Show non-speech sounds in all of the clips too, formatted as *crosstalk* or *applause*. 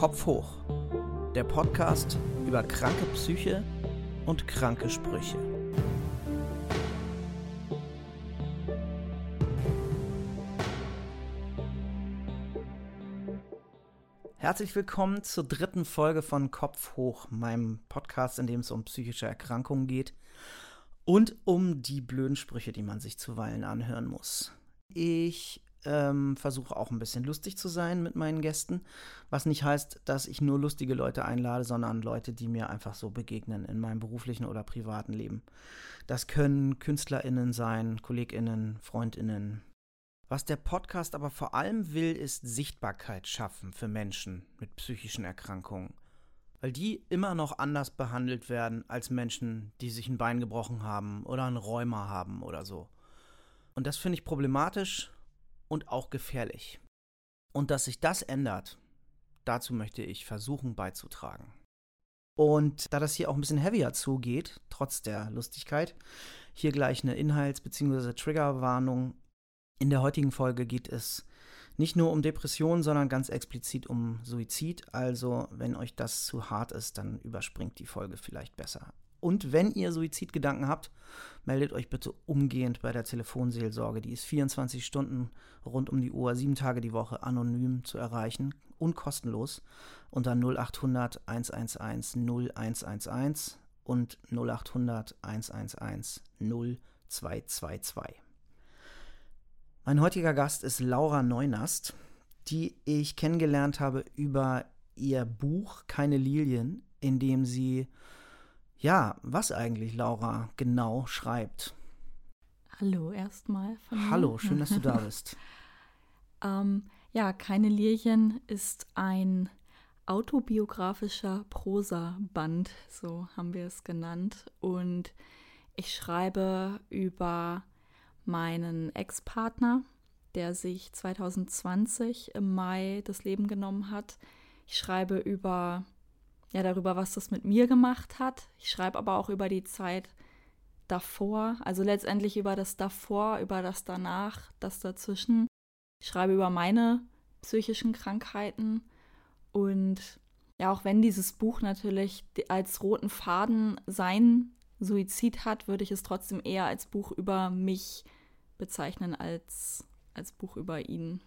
Kopf hoch. Der Podcast über kranke Psyche und kranke Sprüche. Herzlich willkommen zur dritten Folge von Kopf hoch, meinem Podcast, in dem es um psychische Erkrankungen geht und um die blöden Sprüche, die man sich zuweilen anhören muss. Ich ähm, versuche auch ein bisschen lustig zu sein mit meinen Gästen, was nicht heißt, dass ich nur lustige Leute einlade, sondern Leute, die mir einfach so begegnen in meinem beruflichen oder privaten Leben. Das können KünstlerInnen sein, KollegInnen, FreundInnen. Was der Podcast aber vor allem will, ist Sichtbarkeit schaffen für Menschen mit psychischen Erkrankungen. Weil die immer noch anders behandelt werden als Menschen, die sich ein Bein gebrochen haben oder ein Rheuma haben oder so. Und das finde ich problematisch und auch gefährlich. Und dass sich das ändert, dazu möchte ich versuchen beizutragen. Und da das hier auch ein bisschen heavier zugeht, trotz der Lustigkeit, hier gleich eine Inhalts- bzw. Triggerwarnung. In der heutigen Folge geht es nicht nur um Depressionen, sondern ganz explizit um Suizid. Also, wenn euch das zu hart ist, dann überspringt die Folge vielleicht besser. Und wenn ihr Suizidgedanken habt, meldet euch bitte umgehend bei der Telefonseelsorge. Die ist 24 Stunden rund um die Uhr, sieben Tage die Woche anonym zu erreichen und kostenlos unter 0800 111 0111 und 0800 111 0222. Mein heutiger Gast ist Laura Neunast, die ich kennengelernt habe über ihr Buch Keine Lilien, in dem sie ja, was eigentlich Laura genau schreibt. Hallo erstmal. Hallo, schön, dass du da *laughs* bist. ähm, ja, Keine Lirchen ist ein autobiografischer Prosa-Band, so haben wir es genannt. Und ich schreibe über meinen Ex-Partner, der sich 2020 im Mai das Leben genommen hat. Ich schreibe über ja darüber, was das mit mir gemacht hat. Ich schreibe aber auch über die Zeit davor, also letztendlich über das davor, über das danach, das dazwischen. Ich schreibe über meine psychischen Krankheiten und ja, auch wenn dieses Buch natürlich als roten Faden sein Suizid hat, würde ich es trotzdem eher als Buch über mich bezeichnen als als Buch über ihn.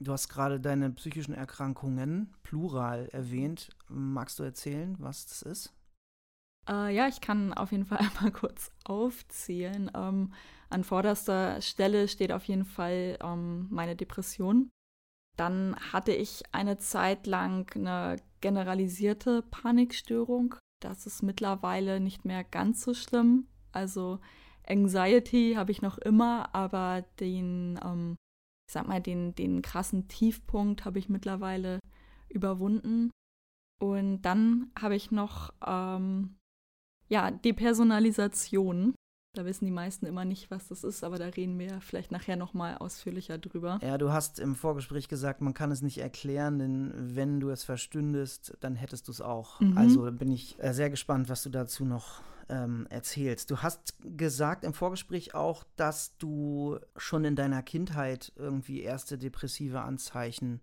Du hast gerade deine psychischen Erkrankungen plural erwähnt. Magst du erzählen, was das ist? Äh, ja, ich kann auf jeden Fall *laughs* einmal kurz aufzählen. Ähm, an vorderster Stelle steht auf jeden Fall ähm, meine Depression. Dann hatte ich eine Zeit lang eine generalisierte Panikstörung. Das ist mittlerweile nicht mehr ganz so schlimm. Also Anxiety habe ich noch immer, aber den ähm, ich sag mal, den, den krassen Tiefpunkt habe ich mittlerweile überwunden. Und dann habe ich noch, ähm, ja, Depersonalisation. Da wissen die meisten immer nicht, was das ist, aber da reden wir vielleicht nachher nochmal ausführlicher drüber. Ja, du hast im Vorgespräch gesagt, man kann es nicht erklären, denn wenn du es verstündest, dann hättest du es auch. Mhm. Also bin ich äh, sehr gespannt, was du dazu noch ähm, erzählst. Du hast gesagt im Vorgespräch auch, dass du schon in deiner Kindheit irgendwie erste depressive Anzeichen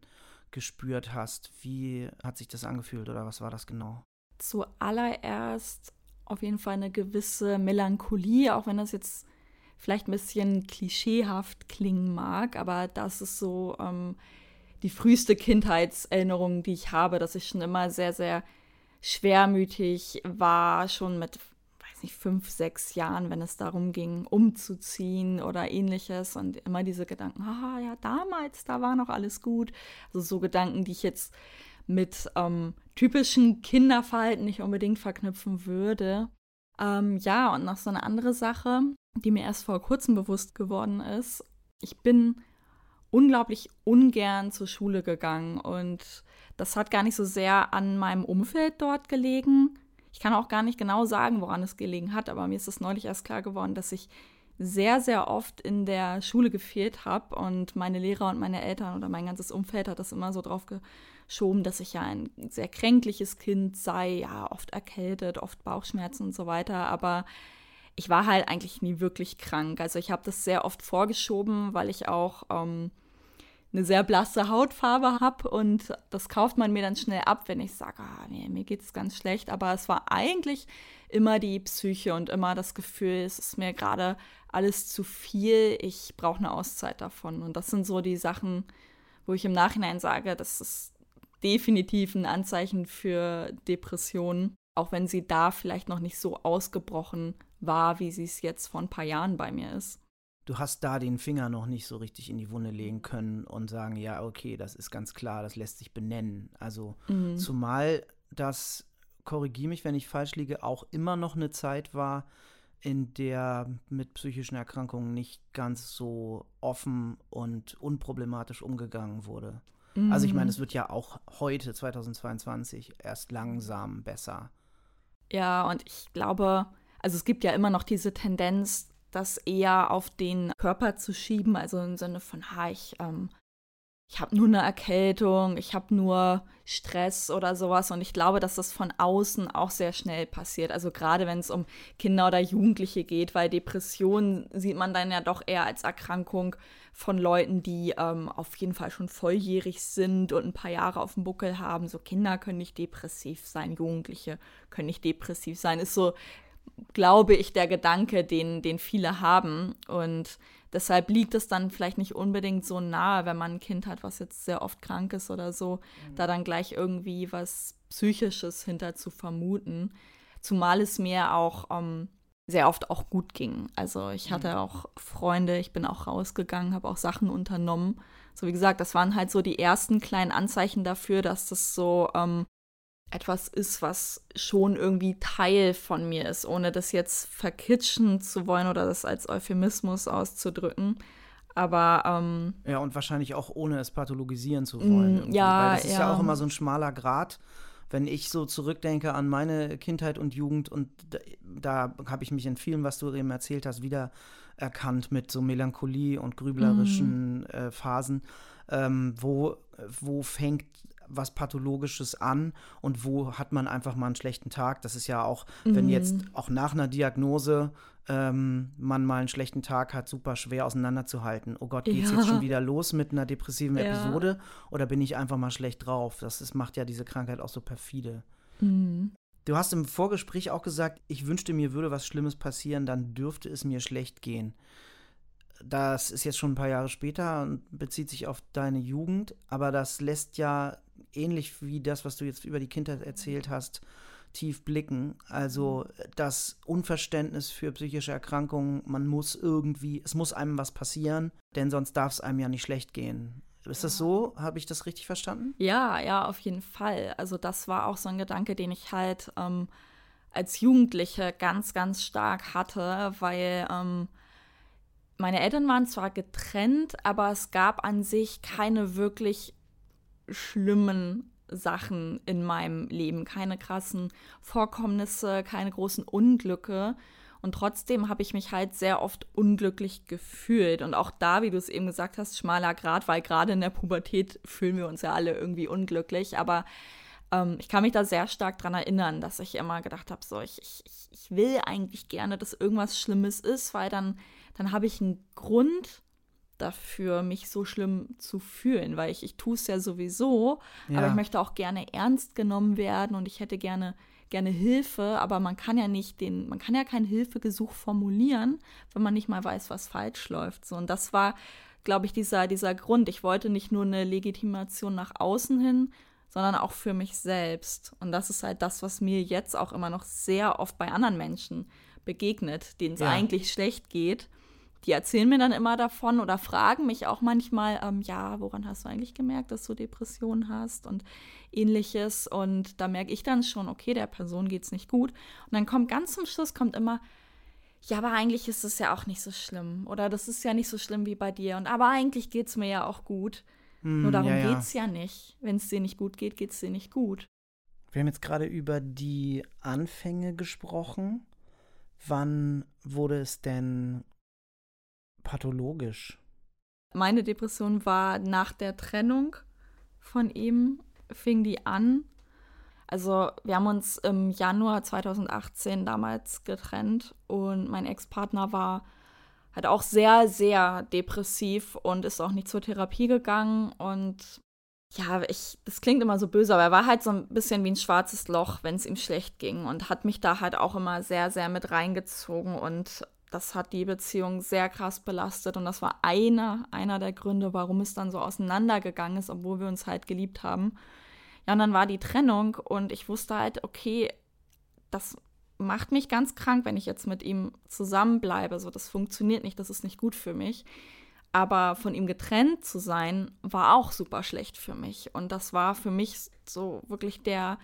gespürt hast. Wie hat sich das angefühlt oder was war das genau? Zuallererst auf jeden Fall eine gewisse Melancholie, auch wenn das jetzt vielleicht ein bisschen klischeehaft klingen mag, aber das ist so ähm, die früheste Kindheitserinnerung, die ich habe, dass ich schon immer sehr, sehr schwermütig war, schon mit nicht, fünf, sechs Jahren, wenn es darum ging, umzuziehen oder ähnliches und immer diese Gedanken, ah ja, damals, da war noch alles gut. Also so Gedanken, die ich jetzt mit ähm, typischen Kinderverhalten nicht unbedingt verknüpfen würde. Ähm, ja, und noch so eine andere Sache, die mir erst vor kurzem bewusst geworden ist. Ich bin unglaublich ungern zur Schule gegangen und das hat gar nicht so sehr an meinem Umfeld dort gelegen, ich kann auch gar nicht genau sagen, woran es gelegen hat, aber mir ist es neulich erst klar geworden, dass ich sehr, sehr oft in der Schule gefehlt habe und meine Lehrer und meine Eltern oder mein ganzes Umfeld hat das immer so drauf geschoben, dass ich ja ein sehr kränkliches Kind sei, ja, oft erkältet, oft Bauchschmerzen und so weiter, aber ich war halt eigentlich nie wirklich krank. Also ich habe das sehr oft vorgeschoben, weil ich auch ähm, eine sehr blasse Hautfarbe habe und das kauft man mir dann schnell ab, wenn ich sage, ah, nee, mir geht es ganz schlecht. Aber es war eigentlich immer die Psyche und immer das Gefühl, es ist mir gerade alles zu viel, ich brauche eine Auszeit davon. Und das sind so die Sachen, wo ich im Nachhinein sage, das ist definitiv ein Anzeichen für Depressionen, auch wenn sie da vielleicht noch nicht so ausgebrochen war, wie sie es jetzt vor ein paar Jahren bei mir ist du hast da den Finger noch nicht so richtig in die Wunde legen können und sagen, ja, okay, das ist ganz klar, das lässt sich benennen. Also mhm. zumal das, korrigiere mich, wenn ich falsch liege, auch immer noch eine Zeit war, in der mit psychischen Erkrankungen nicht ganz so offen und unproblematisch umgegangen wurde. Mhm. Also ich meine, es wird ja auch heute, 2022, erst langsam besser. Ja, und ich glaube, also es gibt ja immer noch diese Tendenz, das eher auf den Körper zu schieben, also im Sinne von, ha, ich, ähm, ich habe nur eine Erkältung, ich habe nur Stress oder sowas. Und ich glaube, dass das von außen auch sehr schnell passiert. Also gerade wenn es um Kinder oder Jugendliche geht, weil Depressionen sieht man dann ja doch eher als Erkrankung von Leuten, die ähm, auf jeden Fall schon volljährig sind und ein paar Jahre auf dem Buckel haben. So Kinder können nicht depressiv sein, Jugendliche können nicht depressiv sein. Ist so glaube ich, der Gedanke, den, den viele haben. Und deshalb liegt es dann vielleicht nicht unbedingt so nahe, wenn man ein Kind hat, was jetzt sehr oft krank ist oder so, mhm. da dann gleich irgendwie was Psychisches hinter zu vermuten. Zumal es mir auch ähm, sehr oft auch gut ging. Also ich hatte mhm. auch Freunde, ich bin auch rausgegangen, habe auch Sachen unternommen. So wie gesagt, das waren halt so die ersten kleinen Anzeichen dafür, dass das so ähm, etwas ist, was schon irgendwie Teil von mir ist, ohne das jetzt verkitschen zu wollen oder das als Euphemismus auszudrücken. Aber ähm, ja, und wahrscheinlich auch ohne es pathologisieren zu wollen. Mm, ja, Weil das ist ja. ja auch immer so ein schmaler Grad. Wenn ich so zurückdenke an meine Kindheit und Jugend und da, da habe ich mich in vielen, was du eben erzählt hast, wieder erkannt mit so Melancholie und grüblerischen mm. äh, Phasen. Ähm, wo, wo fängt was Pathologisches an und wo hat man einfach mal einen schlechten Tag. Das ist ja auch, mhm. wenn jetzt auch nach einer Diagnose ähm, man mal einen schlechten Tag hat, super schwer auseinanderzuhalten. Oh Gott, geht's ja. jetzt schon wieder los mit einer depressiven ja. Episode oder bin ich einfach mal schlecht drauf? Das ist, macht ja diese Krankheit auch so perfide. Mhm. Du hast im Vorgespräch auch gesagt, ich wünschte mir würde was Schlimmes passieren, dann dürfte es mir schlecht gehen das ist jetzt schon ein paar Jahre später und bezieht sich auf deine Jugend, aber das lässt ja ähnlich wie das, was du jetzt über die Kindheit erzählt hast, tief blicken. Also das Unverständnis für psychische Erkrankungen, man muss irgendwie, es muss einem was passieren, denn sonst darf es einem ja nicht schlecht gehen. Ist das so? Habe ich das richtig verstanden? Ja, ja, auf jeden Fall. Also das war auch so ein Gedanke, den ich halt ähm, als Jugendliche ganz, ganz stark hatte, weil ähm, meine Eltern waren zwar getrennt, aber es gab an sich keine wirklich schlimmen Sachen in meinem Leben, keine krassen Vorkommnisse, keine großen Unglücke. Und trotzdem habe ich mich halt sehr oft unglücklich gefühlt. Und auch da, wie du es eben gesagt hast, schmaler Grad, weil gerade in der Pubertät fühlen wir uns ja alle irgendwie unglücklich. Aber ähm, ich kann mich da sehr stark daran erinnern, dass ich immer gedacht habe, so, ich, ich, ich will eigentlich gerne, dass irgendwas Schlimmes ist, weil dann dann habe ich einen Grund dafür, mich so schlimm zu fühlen, weil ich, ich tue es ja sowieso, ja. aber ich möchte auch gerne ernst genommen werden und ich hätte gerne gerne Hilfe, aber man kann ja nicht den, man kann ja kein Hilfegesuch formulieren, wenn man nicht mal weiß, was falsch läuft. So, und das war, glaube ich, dieser, dieser Grund. Ich wollte nicht nur eine Legitimation nach außen hin, sondern auch für mich selbst. Und das ist halt das, was mir jetzt auch immer noch sehr oft bei anderen Menschen begegnet, denen es ja. eigentlich schlecht geht die erzählen mir dann immer davon oder fragen mich auch manchmal, ähm, ja, woran hast du eigentlich gemerkt, dass du Depressionen hast und ähnliches. Und da merke ich dann schon, okay, der Person geht es nicht gut. Und dann kommt ganz zum Schluss kommt immer, ja, aber eigentlich ist es ja auch nicht so schlimm. Oder das ist ja nicht so schlimm wie bei dir. Und aber eigentlich geht es mir ja auch gut. Hm, Nur darum ja, ja. geht es ja nicht. Wenn es dir nicht gut geht, geht es dir nicht gut. Wir haben jetzt gerade über die Anfänge gesprochen. Wann wurde es denn pathologisch? Meine Depression war nach der Trennung von ihm, fing die an. Also wir haben uns im Januar 2018 damals getrennt und mein Ex-Partner war halt auch sehr, sehr depressiv und ist auch nicht zur Therapie gegangen. Und ja, ich, das klingt immer so böse, aber er war halt so ein bisschen wie ein schwarzes Loch, wenn es ihm schlecht ging und hat mich da halt auch immer sehr, sehr mit reingezogen und das hat die Beziehung sehr krass belastet und das war einer, einer der Gründe, warum es dann so auseinandergegangen ist, obwohl wir uns halt geliebt haben. Ja, und dann war die Trennung und ich wusste halt, okay, das macht mich ganz krank, wenn ich jetzt mit ihm zusammenbleibe. So, das funktioniert nicht, das ist nicht gut für mich. Aber von ihm getrennt zu sein, war auch super schlecht für mich. Und das war für mich so wirklich der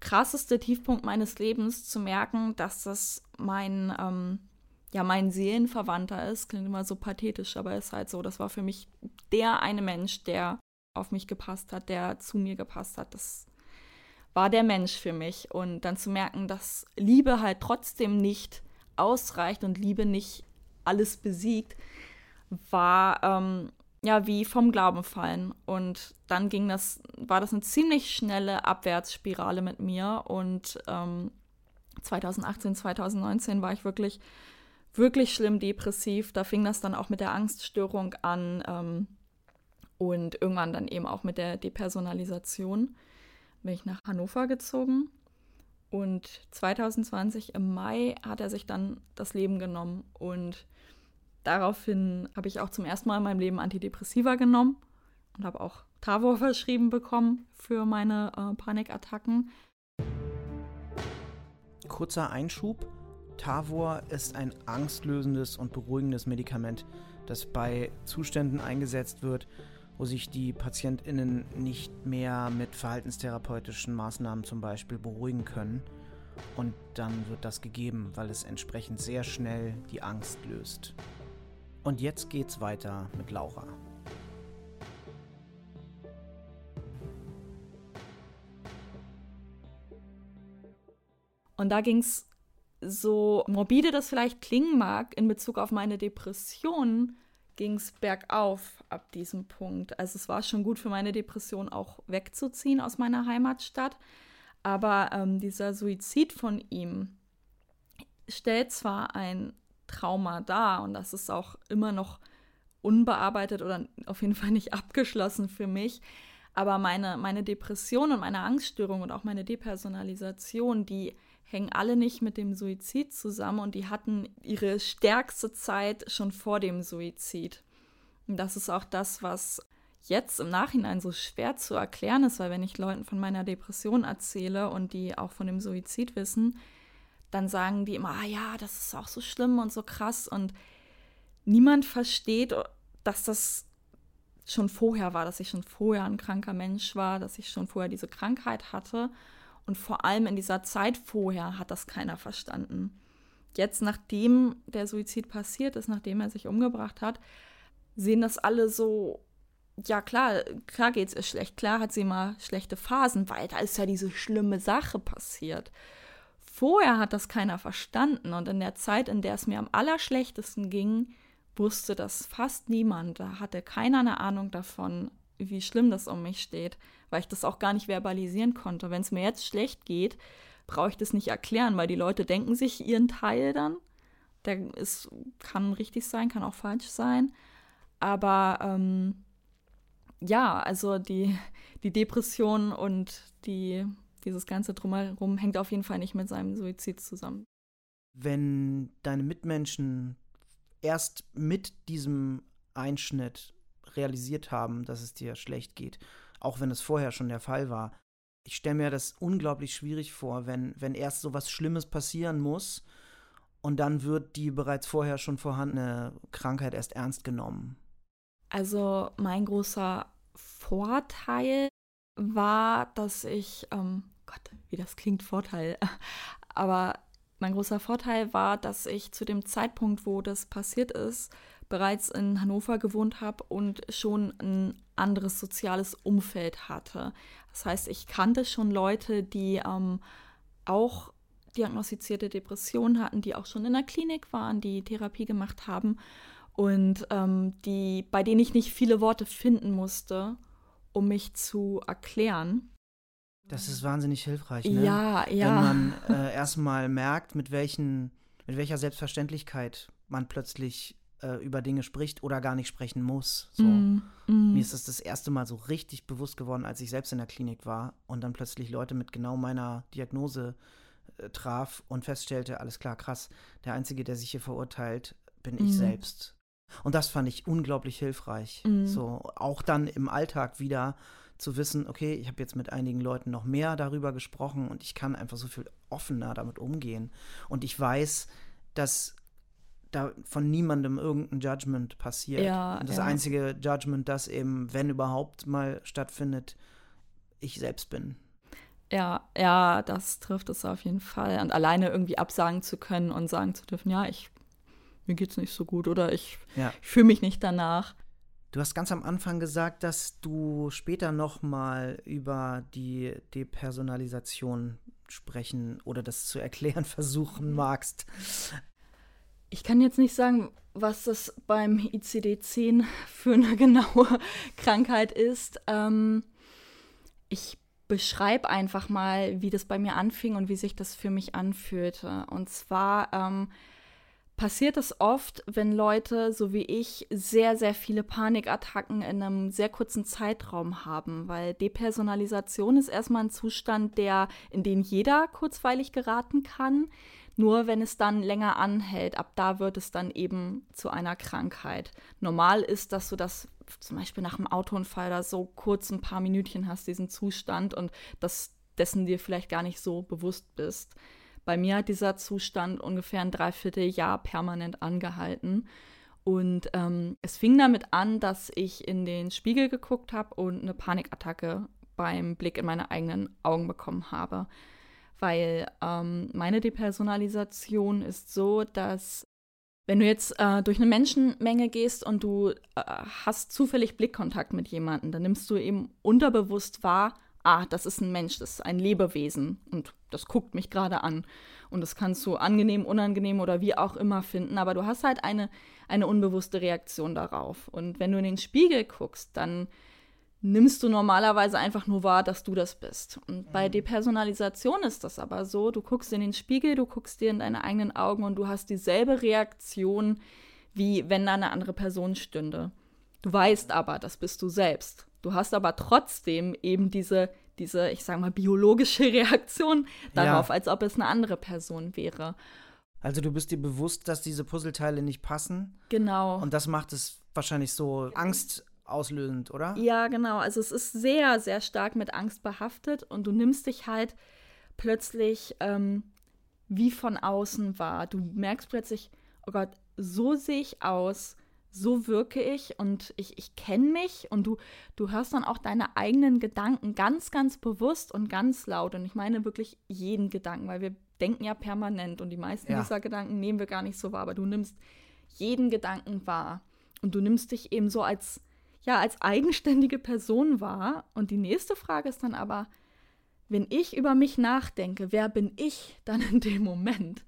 krasseste Tiefpunkt meines Lebens, zu merken, dass das mein, ähm, ja, mein Seelenverwandter ist. Klingt immer so pathetisch, aber ist halt so. Das war für mich der eine Mensch, der auf mich gepasst hat, der zu mir gepasst hat. Das war der Mensch für mich. Und dann zu merken, dass Liebe halt trotzdem nicht ausreicht und Liebe nicht alles besiegt, war ähm, ja wie vom Glauben fallen. Und dann ging das, war das eine ziemlich schnelle Abwärtsspirale mit mir. Und ähm, 2018, 2019 war ich wirklich, wirklich schlimm depressiv. Da fing das dann auch mit der Angststörung an ähm, und irgendwann dann eben auch mit der Depersonalisation bin ich nach Hannover gezogen. Und 2020 im Mai hat er sich dann das Leben genommen. Und daraufhin habe ich auch zum ersten Mal in meinem Leben Antidepressiva genommen und habe auch Tavor *laughs* verschrieben bekommen für meine äh, Panikattacken. Kurzer Einschub. Tavor ist ein angstlösendes und beruhigendes Medikament, das bei Zuständen eingesetzt wird, wo sich die PatientInnen nicht mehr mit verhaltenstherapeutischen Maßnahmen zum Beispiel beruhigen können. Und dann wird das gegeben, weil es entsprechend sehr schnell die Angst löst. Und jetzt geht's weiter mit Laura. Und da ging es so morbide das vielleicht klingen mag in Bezug auf meine Depression, ging es bergauf ab diesem Punkt. Also es war schon gut für meine Depression auch wegzuziehen aus meiner Heimatstadt. Aber ähm, dieser Suizid von ihm stellt zwar ein Trauma dar und das ist auch immer noch unbearbeitet oder auf jeden Fall nicht *laughs* abgeschlossen für mich. Aber meine, meine Depression und meine Angststörung und auch meine Depersonalisation, die hängen alle nicht mit dem Suizid zusammen und die hatten ihre stärkste Zeit schon vor dem Suizid. Und das ist auch das, was jetzt im Nachhinein so schwer zu erklären ist, weil wenn ich Leuten von meiner Depression erzähle und die auch von dem Suizid wissen, dann sagen die immer, ah ja, das ist auch so schlimm und so krass und niemand versteht, dass das schon vorher war, dass ich schon vorher ein kranker Mensch war, dass ich schon vorher diese Krankheit hatte und vor allem in dieser Zeit vorher hat das keiner verstanden. Jetzt, nachdem der Suizid passiert ist, nachdem er sich umgebracht hat, sehen das alle so, ja klar, klar geht es ihr schlecht, klar hat sie mal schlechte Phasen, weil da ist ja diese schlimme Sache passiert. Vorher hat das keiner verstanden und in der Zeit, in der es mir am allerschlechtesten ging, wusste das fast niemand. Da hatte keiner eine Ahnung davon, wie schlimm das um mich steht weil ich das auch gar nicht verbalisieren konnte. Wenn es mir jetzt schlecht geht, brauche ich das nicht erklären, weil die Leute denken sich ihren Teil dann. Der ist, kann richtig sein, kann auch falsch sein. Aber ähm, ja, also die, die Depression und die, dieses ganze Drumherum hängt auf jeden Fall nicht mit seinem Suizid zusammen. Wenn deine Mitmenschen erst mit diesem Einschnitt realisiert haben, dass es dir schlecht geht auch wenn es vorher schon der Fall war. Ich stelle mir das unglaublich schwierig vor, wenn, wenn erst so was Schlimmes passieren muss und dann wird die bereits vorher schon vorhandene Krankheit erst ernst genommen. Also mein großer Vorteil war, dass ich, ähm, Gott, wie das klingt, Vorteil, *laughs* aber mein großer Vorteil war, dass ich zu dem Zeitpunkt, wo das passiert ist, bereits in Hannover gewohnt habe und schon ein anderes soziales Umfeld hatte. Das heißt, ich kannte schon Leute, die ähm, auch diagnostizierte Depressionen hatten, die auch schon in der Klinik waren, die Therapie gemacht haben und ähm, die, bei denen ich nicht viele Worte finden musste, um mich zu erklären. Das ist wahnsinnig hilfreich, ne? Ja, ja. Wenn man äh, erstmal merkt, mit welchen, mit welcher Selbstverständlichkeit man plötzlich äh, über Dinge spricht oder gar nicht sprechen muss. So. Mm, mm. Mir ist das das erste Mal so richtig bewusst geworden, als ich selbst in der Klinik war und dann plötzlich Leute mit genau meiner Diagnose äh, traf und feststellte, alles klar, krass, der Einzige, der sich hier verurteilt, bin mm. ich selbst. Und das fand ich unglaublich hilfreich. Mm. So, auch dann im Alltag wieder zu wissen, okay, ich habe jetzt mit einigen Leuten noch mehr darüber gesprochen und ich kann einfach so viel offener damit umgehen. Und ich weiß, dass da von niemandem irgendein Judgment passiert. Ja, und das ja. einzige Judgment, das eben, wenn überhaupt mal stattfindet, ich selbst bin. Ja, ja, das trifft es auf jeden Fall. Und alleine irgendwie absagen zu können und sagen zu dürfen, ja, ich mir geht's nicht so gut oder ich, ja. ich fühle mich nicht danach. Du hast ganz am Anfang gesagt, dass du später noch mal über die Depersonalisation sprechen oder das zu erklären *laughs* versuchen magst. Ich kann jetzt nicht sagen, was das beim ICD-10 für eine *laughs* genaue Krankheit ist. Ähm, ich beschreibe einfach mal, wie das bei mir anfing und wie sich das für mich anfühlte. Und zwar ähm, passiert es oft, wenn Leute, so wie ich, sehr, sehr viele Panikattacken in einem sehr kurzen Zeitraum haben, weil Depersonalisation ist erstmal ein Zustand, der, in den jeder kurzweilig geraten kann. Nur wenn es dann länger anhält, ab da wird es dann eben zu einer Krankheit. Normal ist, dass du das zum Beispiel nach einem Autounfall oder so kurz ein paar Minütchen hast, diesen Zustand und dass dessen dir vielleicht gar nicht so bewusst bist. Bei mir hat dieser Zustand ungefähr ein Dreivierteljahr permanent angehalten. Und ähm, es fing damit an, dass ich in den Spiegel geguckt habe und eine Panikattacke beim Blick in meine eigenen Augen bekommen habe weil ähm, meine Depersonalisation ist so, dass wenn du jetzt äh, durch eine Menschenmenge gehst und du äh, hast zufällig Blickkontakt mit jemandem, dann nimmst du eben unterbewusst wahr, ah, das ist ein Mensch, das ist ein Lebewesen und das guckt mich gerade an. Und das kannst du angenehm, unangenehm oder wie auch immer finden, aber du hast halt eine, eine unbewusste Reaktion darauf. Und wenn du in den Spiegel guckst, dann nimmst du normalerweise einfach nur wahr, dass du das bist. Und bei mhm. Depersonalisation ist das aber so, du guckst in den Spiegel, du guckst dir in deine eigenen Augen und du hast dieselbe Reaktion, wie wenn da eine andere Person stünde. Du weißt aber, das bist du selbst. Du hast aber trotzdem eben diese, diese ich sag mal, biologische *laughs* Reaktion darauf, ja. als ob es eine andere Person wäre. Also du bist dir bewusst, dass diese Puzzleteile nicht passen. Genau. Und das macht es wahrscheinlich so Angst auslösend, oder? Ja, genau. Also es ist sehr, sehr stark mit Angst behaftet und du nimmst dich halt plötzlich ähm, wie von außen wahr. Du merkst plötzlich, oh Gott, so sehe ich aus, so wirke ich und ich, ich kenne mich und du, du hörst dann auch deine eigenen Gedanken ganz, ganz bewusst und ganz laut. Und ich meine wirklich jeden Gedanken, weil wir denken ja permanent und die meisten ja. dieser Gedanken nehmen wir gar nicht so wahr, aber du nimmst jeden Gedanken wahr und du nimmst dich eben so als ja als eigenständige Person wahr. Und die nächste Frage ist dann aber, wenn ich über mich nachdenke, wer bin ich dann in dem Moment?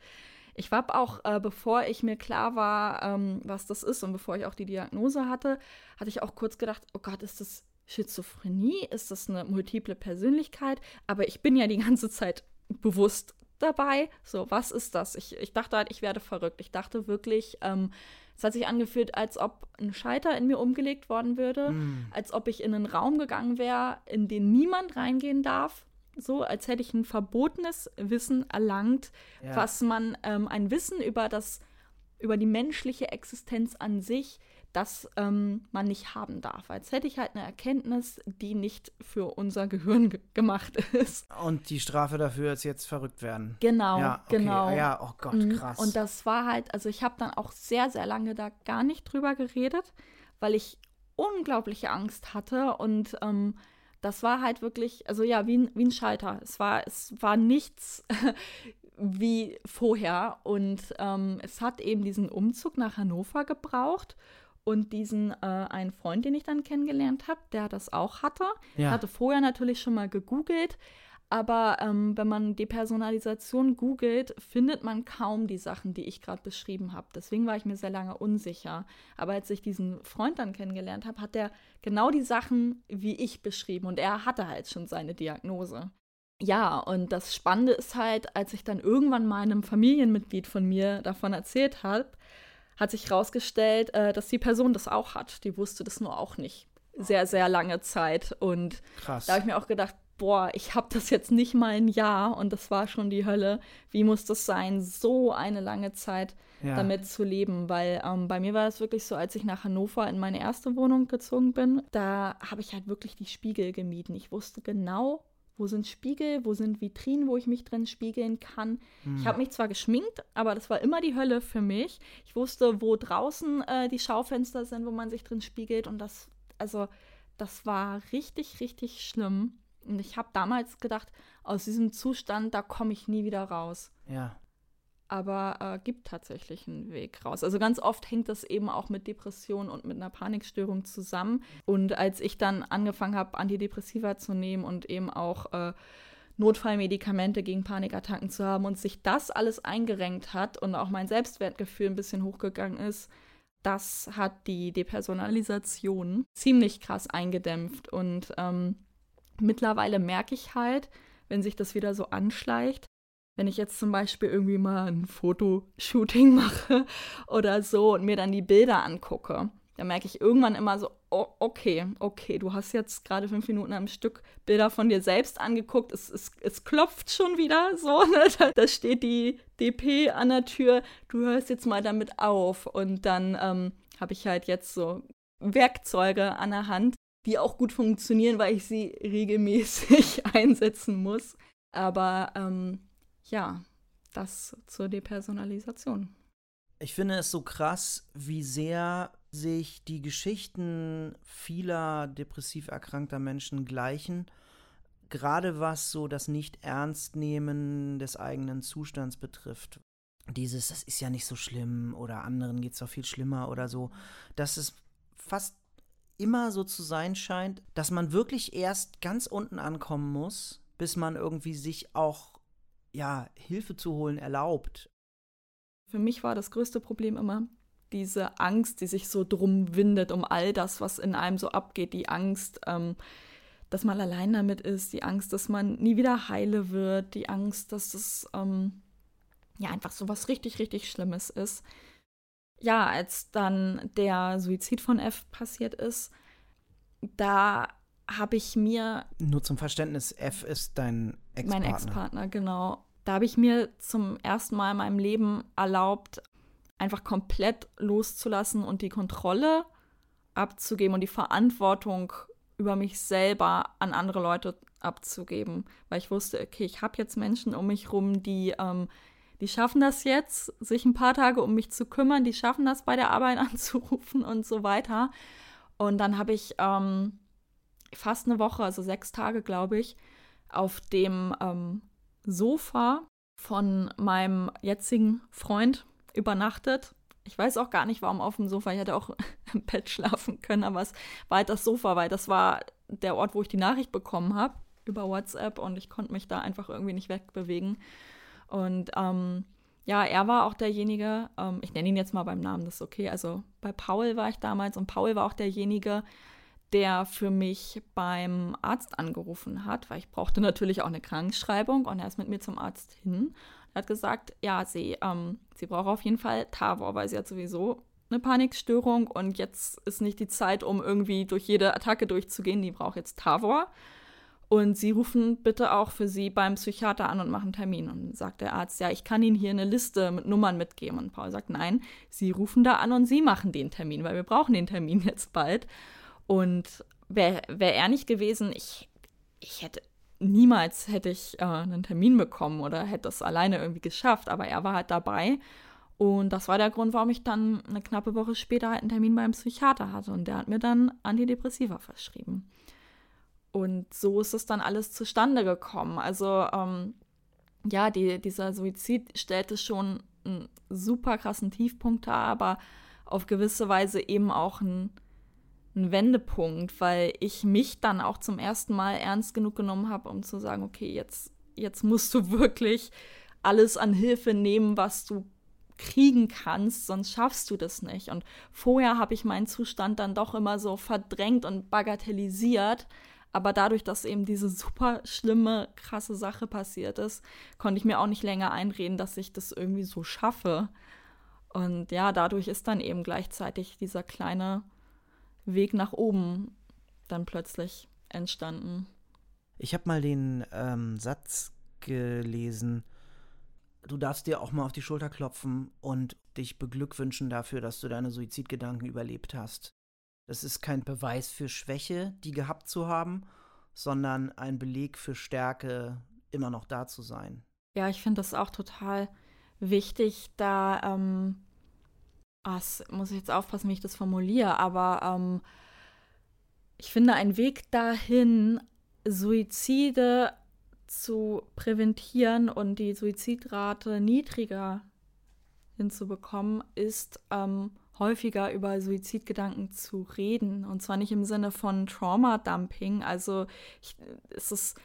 Ich habe auch, äh, bevor ich mir klar war, ähm, was das ist und bevor ich auch die Diagnose hatte, hatte ich auch kurz gedacht, oh Gott, ist das Schizophrenie? Ist das eine multiple Persönlichkeit? Aber ich bin ja die ganze Zeit bewusst dabei. So, was ist das? Ich, ich dachte halt, ich werde verrückt. Ich dachte wirklich, ähm, es hat sich angefühlt, als ob ein Scheiter in mir umgelegt worden würde, mm. als ob ich in einen Raum gegangen wäre, in den niemand reingehen darf. So, als hätte ich ein verbotenes Wissen erlangt, ja. was man, ähm, ein Wissen über das, über die menschliche Existenz an sich, das ähm, man nicht haben darf. Als hätte ich halt eine Erkenntnis, die nicht für unser Gehirn gemacht ist. Und die Strafe dafür ist jetzt verrückt werden. Genau, ja, okay. genau. Ja, oh Gott, mhm. krass. Und das war halt, also ich habe dann auch sehr, sehr lange da gar nicht drüber geredet, weil ich unglaubliche Angst hatte und ähm, das war halt wirklich, also ja, wie ein, wie ein Schalter. Es war, es war nichts *laughs* wie vorher und ähm, es hat eben diesen Umzug nach Hannover gebraucht und diesen äh, einen Freund, den ich dann kennengelernt habe, der das auch hatte. Ja. Hatte vorher natürlich schon mal gegoogelt, aber ähm, wenn man Depersonalisation googelt, findet man kaum die Sachen, die ich gerade beschrieben habe. Deswegen war ich mir sehr lange unsicher. Aber als ich diesen Freund dann kennengelernt habe, hat er genau die Sachen wie ich beschrieben und er hatte halt schon seine Diagnose. Ja, und das Spannende ist halt, als ich dann irgendwann mal einem Familienmitglied von mir davon erzählt habe, hat sich herausgestellt, äh, dass die Person das auch hat. Die wusste das nur auch nicht. Sehr, sehr lange Zeit. Und Krass. da habe ich mir auch gedacht, boah, ich habe das jetzt nicht mal ein Jahr und das war schon die Hölle. Wie muss das sein, so eine lange Zeit ja. damit zu leben? Weil ähm, bei mir war es wirklich so, als ich nach Hannover in meine erste Wohnung gezogen bin, da habe ich halt wirklich die Spiegel gemieden. Ich wusste genau, wo sind Spiegel, wo sind Vitrinen, wo ich mich drin spiegeln kann. Mhm. Ich habe mich zwar geschminkt, aber das war immer die Hölle für mich. Ich wusste, wo draußen äh, die Schaufenster sind, wo man sich drin spiegelt und das, also das war richtig, richtig schlimm. Und ich habe damals gedacht, aus diesem Zustand, da komme ich nie wieder raus. Ja. Aber äh, gibt tatsächlich einen Weg raus. Also ganz oft hängt das eben auch mit Depressionen und mit einer Panikstörung zusammen. Und als ich dann angefangen habe, Antidepressiva zu nehmen und eben auch äh, Notfallmedikamente gegen Panikattacken zu haben und sich das alles eingerenkt hat und auch mein Selbstwertgefühl ein bisschen hochgegangen ist, das hat die Depersonalisation ziemlich krass eingedämpft. Und ähm, mittlerweile merke ich halt, wenn sich das wieder so anschleicht, wenn ich jetzt zum Beispiel irgendwie mal ein Fotoshooting *laughs* mache oder so und mir dann die Bilder angucke, dann merke ich irgendwann immer so, oh, okay, okay, du hast jetzt gerade fünf Minuten am Stück Bilder von dir selbst angeguckt, es, es, es klopft schon wieder so, *laughs* ne? da, da steht die DP an der Tür, du hörst jetzt mal damit auf und dann ähm, habe ich halt jetzt so Werkzeuge an der Hand, die auch gut funktionieren, weil ich sie regelmäßig *laughs* einsetzen muss. Aber ähm, ja, das zur Depersonalisation. Ich finde es so krass, wie sehr sich die Geschichten vieler depressiv erkrankter Menschen gleichen, gerade was so das Nicht-Ernst-Nehmen des eigenen Zustands betrifft. Dieses, das ist ja nicht so schlimm oder anderen geht es doch viel schlimmer oder so, dass es fast immer so zu sein scheint, dass man wirklich erst ganz unten ankommen muss, bis man irgendwie sich auch ja Hilfe zu holen erlaubt. Für mich war das größte Problem immer diese Angst, die sich so drum windet um all das, was in einem so abgeht, die Angst, ähm, dass man allein damit ist, die Angst, dass man nie wieder heile wird, die Angst, dass es ähm, ja einfach so was richtig, richtig Schlimmes ist ja, als dann der Suizid von F passiert ist, da habe ich mir. Nur zum Verständnis, F ist dein Ex-Partner. Mein Ex-Partner, genau. Da habe ich mir zum ersten Mal in meinem Leben erlaubt, einfach komplett loszulassen und die Kontrolle abzugeben und die Verantwortung über mich selber an andere Leute abzugeben. Weil ich wusste, okay, ich habe jetzt Menschen um mich rum, die ähm, die schaffen das jetzt, sich ein paar Tage um mich zu kümmern, die schaffen das bei der Arbeit *laughs* anzurufen und so weiter. Und dann habe ich ähm, fast eine Woche, also sechs Tage, glaube ich, auf dem ähm, Sofa von meinem jetzigen Freund übernachtet. Ich weiß auch gar nicht, warum auf dem Sofa. Ich hätte auch *laughs* im Bett schlafen können, aber es war halt das Sofa, weil das war der Ort, wo ich die Nachricht bekommen habe über WhatsApp und ich konnte mich da einfach irgendwie nicht wegbewegen. Und ähm, ja, er war auch derjenige, ähm, ich nenne ihn jetzt mal beim Namen, das ist okay. Also bei Paul war ich damals und Paul war auch derjenige, der für mich beim Arzt angerufen hat, weil ich brauchte natürlich auch eine Krankschreibung und er ist mit mir zum Arzt hin. Er hat gesagt, ja, sie, ähm, sie braucht auf jeden Fall Tavor, weil sie hat sowieso eine Panikstörung und jetzt ist nicht die Zeit, um irgendwie durch jede Attacke durchzugehen. Die braucht jetzt Tavor. Und Sie rufen bitte auch für Sie beim Psychiater an und machen Termin. Und dann sagt der Arzt, ja, ich kann Ihnen hier eine Liste mit Nummern mitgeben. Und Paul sagt, nein, Sie rufen da an und Sie machen den Termin, weil wir brauchen den Termin *laughs* jetzt bald. Und wäre wär er nicht gewesen, ich, ich hätte niemals hätte ich äh, einen Termin bekommen oder hätte das alleine irgendwie geschafft. Aber er war halt dabei. Und das war der Grund, warum ich dann eine knappe Woche später halt einen Termin beim Psychiater hatte. Und der hat mir dann Antidepressiva verschrieben. Und so ist es dann alles zustande gekommen. Also ähm, ja, die, dieser Suizid stellte schon einen super krassen Tiefpunkt dar, aber auf gewisse Weise eben auch ein, ein Wendepunkt, weil ich mich dann auch zum ersten Mal ernst genug genommen habe, um zu sagen, okay, jetzt, jetzt musst du *laughs* wirklich alles an Hilfe nehmen, was du kriegen kannst, sonst schaffst du das nicht. Und vorher habe ich meinen Zustand dann doch immer so verdrängt und bagatellisiert, aber dadurch, dass eben diese super schlimme, krasse Sache passiert ist, konnte ich mir auch nicht länger einreden, dass ich das irgendwie so schaffe. Und ja, dadurch ist dann eben gleichzeitig dieser kleine Weg nach oben dann plötzlich entstanden. Ich habe mal den ähm, Satz gelesen, du darfst dir auch mal auf die Schulter klopfen und dich beglückwünschen dafür, dass du deine Suizidgedanken überlebt hast. Das ist kein Beweis für Schwäche, die gehabt zu haben, sondern ein Beleg für Stärke, immer noch da zu sein. Ja, ich finde das auch total wichtig, da, ähm, ah, muss ich jetzt aufpassen, wie ich das formuliere, aber ähm, ich finde, ein Weg dahin, Suizide zu präventieren und die Suizidrate niedriger hinzubekommen, ist ähm, häufiger über Suizidgedanken zu reden. Und zwar nicht im Sinne von Trauma-Dumping. Also ich, es ist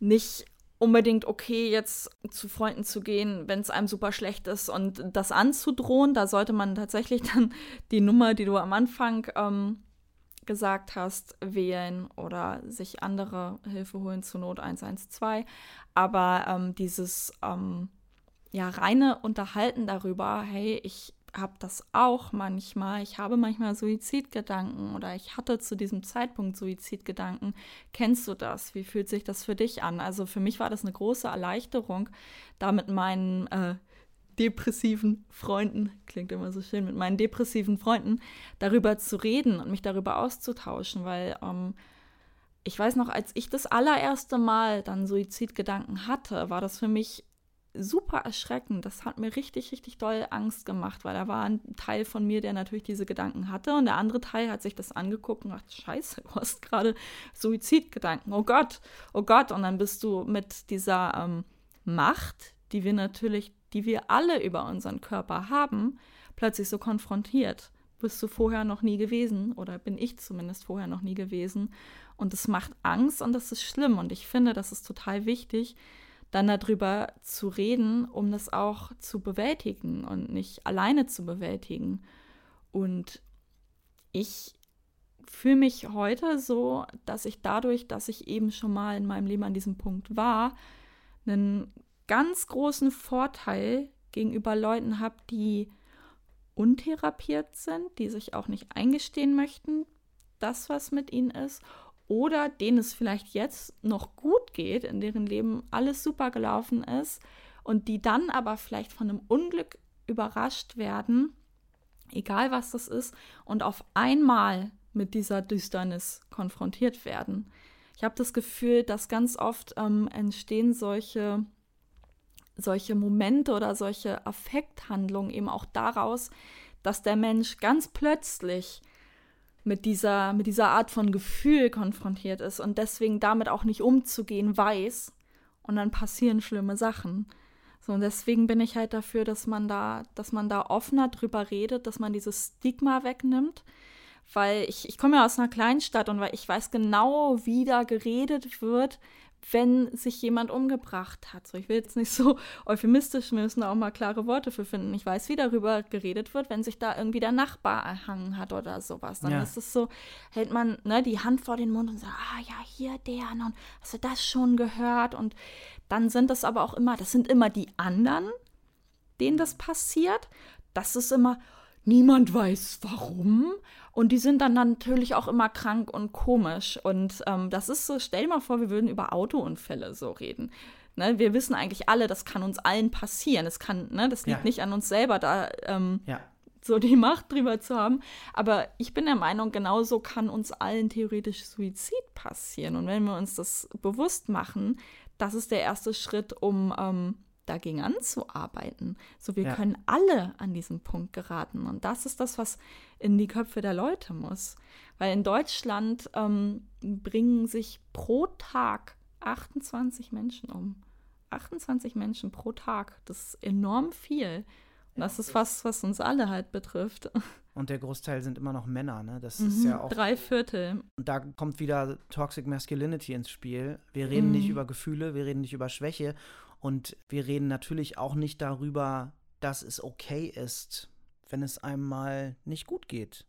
nicht unbedingt okay, jetzt zu Freunden zu gehen, wenn es einem super schlecht ist und das anzudrohen. Da sollte man tatsächlich *laughs* dann die Nummer, die du am Anfang ähm, gesagt hast, wählen oder sich andere Hilfe holen zur Not 112. Aber ähm, dieses ähm, ja reine Unterhalten darüber, hey, ich habe das auch manchmal. Ich habe manchmal Suizidgedanken oder ich hatte zu diesem Zeitpunkt Suizidgedanken. Kennst du das? Wie fühlt sich das für dich an? Also für mich war das eine große Erleichterung, da mit meinen äh, depressiven Freunden, klingt immer so schön, mit meinen depressiven Freunden darüber zu reden und mich darüber auszutauschen, weil ähm, ich weiß noch, als ich das allererste Mal dann Suizidgedanken hatte, war das für mich super erschreckend. Das hat mir richtig, richtig doll Angst gemacht, weil da war ein Teil von mir, der natürlich diese Gedanken hatte und der andere Teil hat sich das angeguckt und dachte, scheiße, *laughs* du hast gerade Suizidgedanken. Oh Gott, oh Gott. Und dann bist du mit dieser ähm, Macht, die wir natürlich, die wir alle über unseren Körper haben, plötzlich so konfrontiert. Bist du vorher noch nie gewesen oder bin ich zumindest vorher noch nie gewesen. Und es macht Angst und das ist schlimm. Und ich finde, das ist total wichtig, dann darüber zu reden, um das auch zu bewältigen und nicht alleine zu bewältigen. Und ich fühle mich heute so, dass ich dadurch, dass ich eben schon mal in meinem Leben an diesem Punkt war, einen ganz großen Vorteil gegenüber Leuten habe, die untherapiert sind, die sich auch nicht eingestehen möchten, dass was mit ihnen ist oder denen es vielleicht jetzt noch gut geht, in deren Leben alles super gelaufen ist und die dann aber vielleicht von einem Unglück überrascht werden, egal was das ist, und auf einmal mit dieser Düsternis konfrontiert werden. Ich habe das Gefühl, dass ganz oft ähm, entstehen solche, solche Momente oder solche Affekthandlungen eben auch daraus, dass der Mensch ganz plötzlich mit dieser, mit dieser Art von Gefühl konfrontiert ist und deswegen damit auch nicht umzugehen weiß. Und dann passieren schlimme Sachen. So, und deswegen bin ich halt dafür, dass man da, dass man da offener drüber redet, dass man dieses Stigma wegnimmt. Weil ich, ich komme ja aus einer Kleinstadt und weil ich weiß genau, wie da geredet wird, wenn sich jemand umgebracht hat. So, ich will jetzt nicht so euphemistisch, wir müssen da auch mal klare Worte für finden. Ich weiß, wie darüber geredet wird, wenn sich da irgendwie der Nachbar erhangen hat oder sowas. Dann ja. ist es so, hält man ne, die Hand vor den Mund und sagt, ah ja, hier der, und hast du das schon gehört? Und dann sind das aber auch immer, das sind immer die anderen, denen das passiert. Das ist immer, niemand weiß warum. Und die sind dann natürlich auch immer krank und komisch. Und ähm, das ist so, stell dir mal vor, wir würden über Autounfälle so reden. Ne, wir wissen eigentlich alle, das kann uns allen passieren. Das kann, ne, das liegt ja. nicht an uns selber, da ähm, ja. so die Macht drüber zu haben. Aber ich bin der Meinung, genauso kann uns allen theoretisch Suizid passieren. Und wenn wir uns das bewusst machen, das ist der erste Schritt, um ähm, dagegen anzuarbeiten. So, wir ja. können alle an diesen Punkt geraten. Und das ist das, was in die Köpfe der Leute muss. Weil in Deutschland ähm, bringen sich pro Tag 28 Menschen um. 28 Menschen pro Tag. Das ist enorm viel. Und das ist was, was uns alle halt betrifft. *laughs* Und der Großteil sind immer noch Männer, ne? Das mhm, ist ja auch. Drei Viertel. Und da kommt wieder Toxic Masculinity ins Spiel. Wir reden mhm. nicht über Gefühle, wir reden nicht über Schwäche. Und wir reden natürlich auch nicht darüber, dass es okay ist, wenn es einem mal nicht gut geht.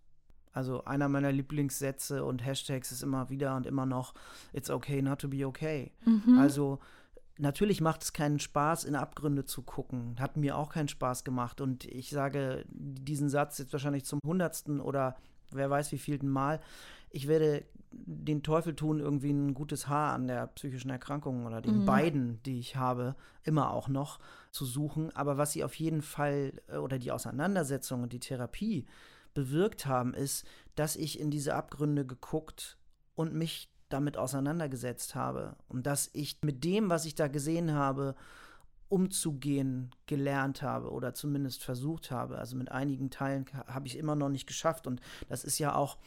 Also einer meiner Lieblingssätze und Hashtags ist immer wieder und immer noch, it's okay not to be okay. Mhm. Also Natürlich macht es keinen Spaß, in Abgründe zu gucken. Hat mir auch keinen Spaß gemacht. Und ich sage diesen Satz jetzt wahrscheinlich zum hundertsten oder wer weiß wie vielten Mal. Ich werde den Teufel tun, irgendwie ein gutes Haar an der psychischen Erkrankung oder den mhm. beiden, die ich habe, immer auch noch zu suchen. Aber was sie auf jeden Fall äh, oder die Auseinandersetzung und die Therapie bewirkt haben, ist, dass ich in diese Abgründe geguckt und mich damit auseinandergesetzt habe und dass ich mit dem, was ich da gesehen habe, umzugehen gelernt habe oder zumindest versucht habe. Also mit einigen Teilen habe ich immer noch nicht geschafft und das ist ja auch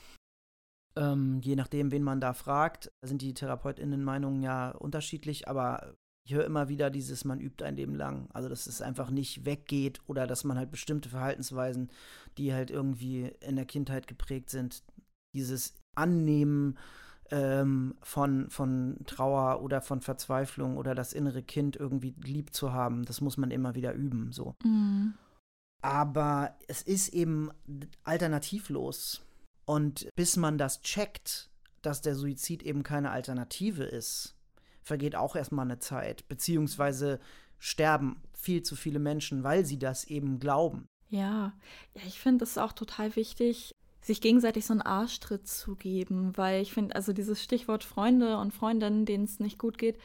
ähm, je nachdem, wen man da fragt, sind die TherapeutInnen-Meinungen ja unterschiedlich, aber ich höre immer wieder dieses, man übt ein Leben lang. Also, dass es einfach nicht weggeht oder dass man halt bestimmte Verhaltensweisen, die halt irgendwie in der Kindheit geprägt sind, dieses Annehmen ähm, von, von Trauer oder von Verzweiflung oder das innere Kind irgendwie lieb zu haben, das muss man immer wieder üben, so. Mhm. Aber es ist eben alternativlos. Und bis man das checkt, dass der Suizid eben keine Alternative ist, vergeht auch erstmal eine Zeit, beziehungsweise sterben viel zu viele Menschen, weil sie das eben glauben. Ja, ja ich finde es auch total wichtig, sich gegenseitig so einen Arschtritt zu geben, weil ich finde, also dieses Stichwort Freunde und Freundinnen, denen es nicht gut geht.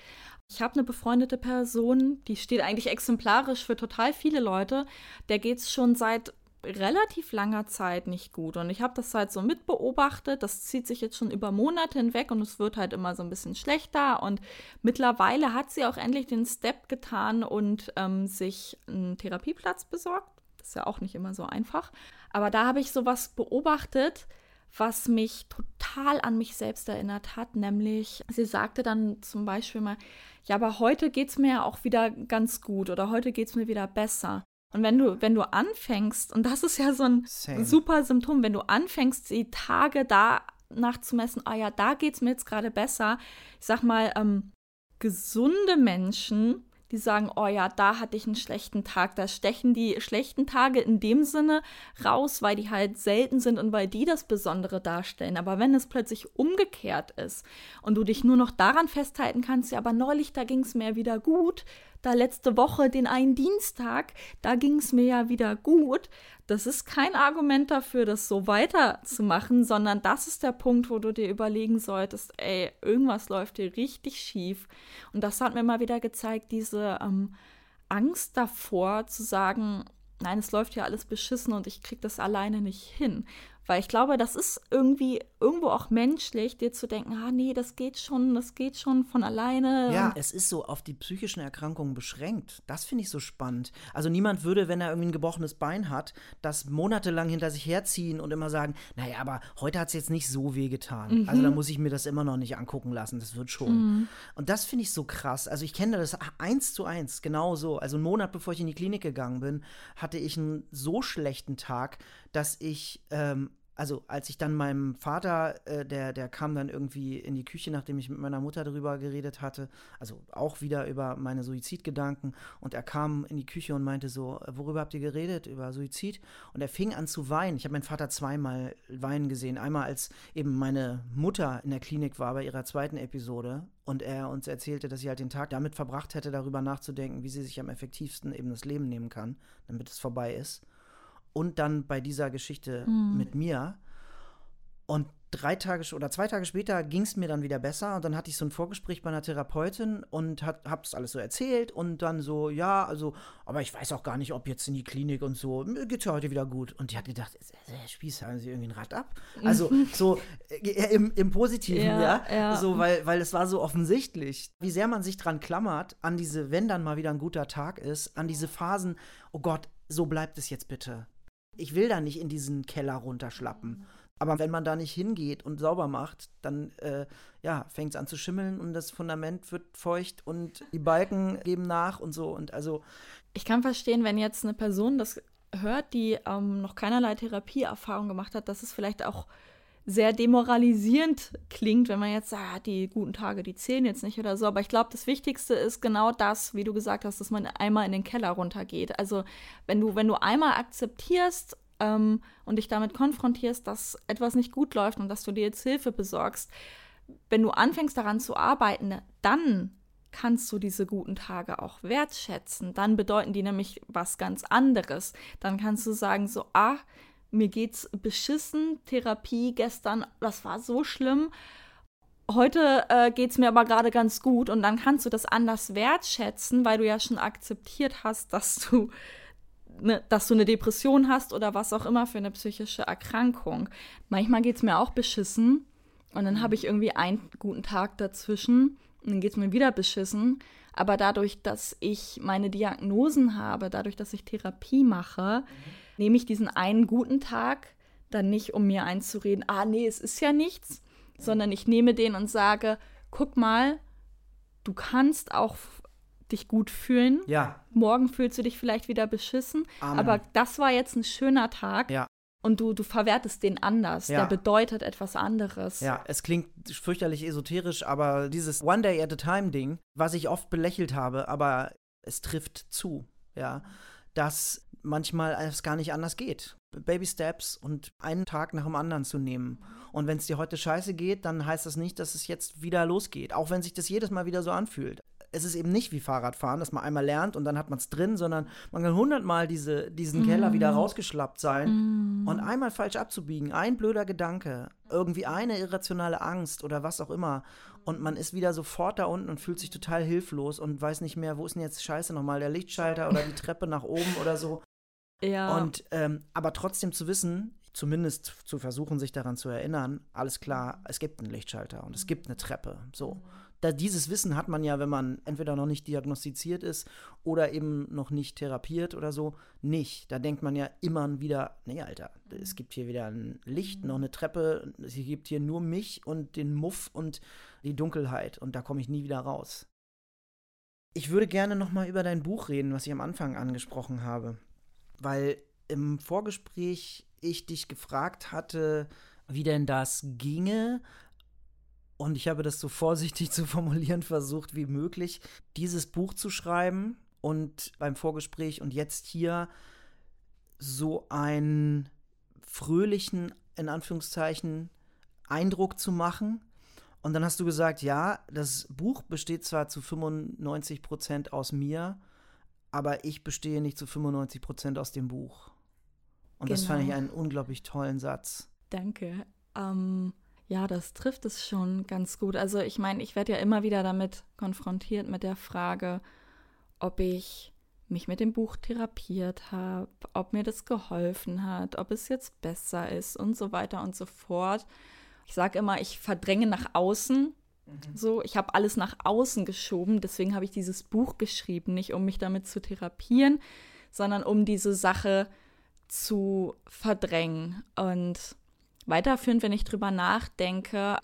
Ich habe eine befreundete Person, die steht eigentlich exemplarisch für total viele Leute. Der geht es schon seit relativ langer Zeit nicht gut. Und ich habe das halt so mitbeobachtet. Das zieht sich jetzt schon über Monate hinweg und es wird halt immer so ein bisschen schlechter. Und mittlerweile hat sie auch endlich den Step getan und ähm, sich einen Therapieplatz besorgt. Ist ja auch nicht immer so einfach. Aber da habe ich sowas beobachtet, was mich total an mich selbst erinnert hat. Nämlich, sie sagte dann zum Beispiel mal, ja, aber heute geht es mir ja auch wieder ganz gut oder heute geht es mir wieder besser. Und wenn du, wenn du anfängst, und das ist ja so ein Same. super Symptom, wenn du anfängst, die Tage danach zu messen, ah ja, da geht es mir jetzt gerade besser. Ich sag mal, ähm, gesunde Menschen, die sagen, oh ja, da hatte ich einen schlechten Tag. Da stechen die schlechten Tage in dem Sinne raus, weil die halt selten sind und weil die das Besondere darstellen. Aber wenn es plötzlich umgekehrt ist und du dich nur noch daran festhalten kannst, ja, aber neulich, da ging es mir wieder gut, da letzte Woche den einen Dienstag, da ging es mir ja wieder gut. Das ist kein Argument dafür, das so weiterzumachen, sondern das ist der Punkt, wo du dir überlegen solltest, ey, irgendwas läuft hier richtig schief. Und das hat mir mal wieder gezeigt, diese ähm, Angst davor zu sagen, nein, es läuft ja alles beschissen und ich krieg das alleine nicht hin. Weil ich glaube, das ist irgendwie irgendwo auch menschlich, dir zu denken, ah nee, das geht schon, das geht schon von alleine. Ja, es ist so auf die psychischen Erkrankungen beschränkt. Das finde ich so spannend. Also niemand würde, wenn er irgendwie ein gebrochenes Bein hat, das monatelang hinter sich herziehen und immer sagen, naja, aber heute hat es jetzt nicht so weh getan. Mhm. Also da muss ich mir das immer noch nicht angucken lassen, das wird schon. Mhm. Und das finde ich so krass. Also ich kenne das eins zu eins, genau so. Also einen Monat bevor ich in die Klinik gegangen bin, hatte ich einen so schlechten Tag, dass ich ähm, also als ich dann meinem Vater, äh, der, der kam dann irgendwie in die Küche, nachdem ich mit meiner Mutter darüber geredet hatte, also auch wieder über meine Suizidgedanken und er kam in die Küche und meinte so, worüber habt ihr geredet? Über Suizid? Und er fing an zu weinen. Ich habe meinen Vater zweimal weinen gesehen. Einmal als eben meine Mutter in der Klinik war bei ihrer zweiten Episode und er uns erzählte, dass sie halt den Tag damit verbracht hätte, darüber nachzudenken, wie sie sich am effektivsten eben das Leben nehmen kann, damit es vorbei ist und dann bei dieser Geschichte mhm. mit mir. Und drei Tage oder zwei Tage später ging es mir dann wieder besser und dann hatte ich so ein Vorgespräch bei einer Therapeutin und hat, hab das alles so erzählt und dann so, ja, also, aber ich weiß auch gar nicht, ob jetzt in die Klinik und so, mir geht's ja heute wieder gut. Und die hat gedacht, Herr Spieß, haben Sie irgendwie ein Rad ab? Also *laughs* so äh, im, im Positiven, ja, ja, ja, so, weil, weil es war so offensichtlich, wie sehr man sich dran klammert, an diese, wenn dann mal wieder ein guter Tag ist, an diese Phasen, oh Gott, so bleibt es jetzt bitte ich will da nicht in diesen Keller runterschlappen. Aber wenn man da nicht hingeht und sauber macht, dann äh, ja, fängt es an zu schimmeln und das Fundament wird feucht und die Balken geben nach und so. Und also. Ich kann verstehen, wenn jetzt eine Person das hört, die ähm, noch keinerlei Therapieerfahrung gemacht hat, dass es vielleicht auch sehr demoralisierend klingt, wenn man jetzt sagt, ah, die guten Tage, die zählen jetzt nicht oder so. Aber ich glaube, das Wichtigste ist genau das, wie du gesagt hast, dass man einmal in den Keller runtergeht. Also wenn du, wenn du einmal akzeptierst ähm, und dich damit konfrontierst, dass etwas nicht gut läuft und dass du dir jetzt Hilfe besorgst, wenn du anfängst daran zu arbeiten, dann kannst du diese guten Tage auch wertschätzen. Dann bedeuten die nämlich was ganz anderes. Dann kannst du sagen so, ah, mir geht's beschissen, Therapie gestern, das war so schlimm. Heute äh, es mir aber gerade ganz gut und dann kannst du das anders wertschätzen, weil du ja schon akzeptiert hast, dass du, ne, dass du eine Depression hast oder was auch immer für eine psychische Erkrankung. Manchmal geht es mir auch beschissen und dann habe ich irgendwie einen guten Tag dazwischen und dann geht es mir wieder beschissen. Aber dadurch, dass ich meine Diagnosen habe, dadurch, dass ich Therapie mache, mhm. Nehme ich diesen einen guten Tag dann nicht, um mir einzureden, ah nee, es ist ja nichts, sondern ich nehme den und sage, guck mal, du kannst auch dich gut fühlen. Ja. Morgen fühlst du dich vielleicht wieder beschissen. Amen. Aber das war jetzt ein schöner Tag. Ja. Und du, du verwertest den anders. Ja. Der bedeutet etwas anderes. Ja, es klingt fürchterlich esoterisch, aber dieses One Day at a Time Ding, was ich oft belächelt habe, aber es trifft zu, ja, dass manchmal es gar nicht anders geht. Baby Steps und einen Tag nach dem anderen zu nehmen. Und wenn es dir heute scheiße geht, dann heißt das nicht, dass es jetzt wieder losgeht. Auch wenn sich das jedes Mal wieder so anfühlt. Es ist eben nicht wie Fahrradfahren, dass man einmal lernt und dann hat man es drin, sondern man kann hundertmal diese, diesen mm. Keller wieder rausgeschlappt sein mm. und einmal falsch abzubiegen. Ein blöder Gedanke, irgendwie eine irrationale Angst oder was auch immer. Und man ist wieder sofort da unten und fühlt sich total hilflos und weiß nicht mehr, wo ist denn jetzt Scheiße nochmal, der Lichtschalter oder die Treppe nach oben oder so. Ja. Und ähm, aber trotzdem zu wissen, zumindest zu versuchen, sich daran zu erinnern, alles klar, es gibt einen Lichtschalter und es gibt eine Treppe. So. Da, dieses Wissen hat man ja, wenn man entweder noch nicht diagnostiziert ist oder eben noch nicht therapiert oder so, nicht. Da denkt man ja immer wieder, nee, Alter, es gibt hier wieder ein Licht, noch eine Treppe, es gibt hier nur mich und den Muff und die Dunkelheit und da komme ich nie wieder raus. Ich würde gerne noch mal über dein Buch reden, was ich am Anfang angesprochen habe weil im Vorgespräch ich dich gefragt hatte, wie denn das ginge. Und ich habe das so vorsichtig *laughs* zu formulieren versucht wie möglich, dieses Buch zu schreiben und beim Vorgespräch und jetzt hier so einen fröhlichen, in Anführungszeichen, Eindruck zu machen. Und dann hast du gesagt, ja, das Buch besteht zwar zu 95 Prozent aus mir, aber ich bestehe nicht zu 95 Prozent aus dem Buch. Und genau. das fand ich genau. einen unglaublich tollen Satz. Danke. Ähm, ja, das trifft es schon ganz gut. Also ich meine, ich werde ja immer wieder damit konfrontiert mit der Frage, ob ich mich mit dem Buch therapiert habe, ob mir das geholfen hat, ob es jetzt besser ist und so weiter und so fort. Ich sage immer, ich verdränge nach außen. So, ich habe alles nach außen geschoben, deswegen habe ich dieses Buch geschrieben, nicht um mich damit zu therapieren, sondern um diese Sache zu verdrängen. Und weiterführend, wenn ich drüber nachdenke,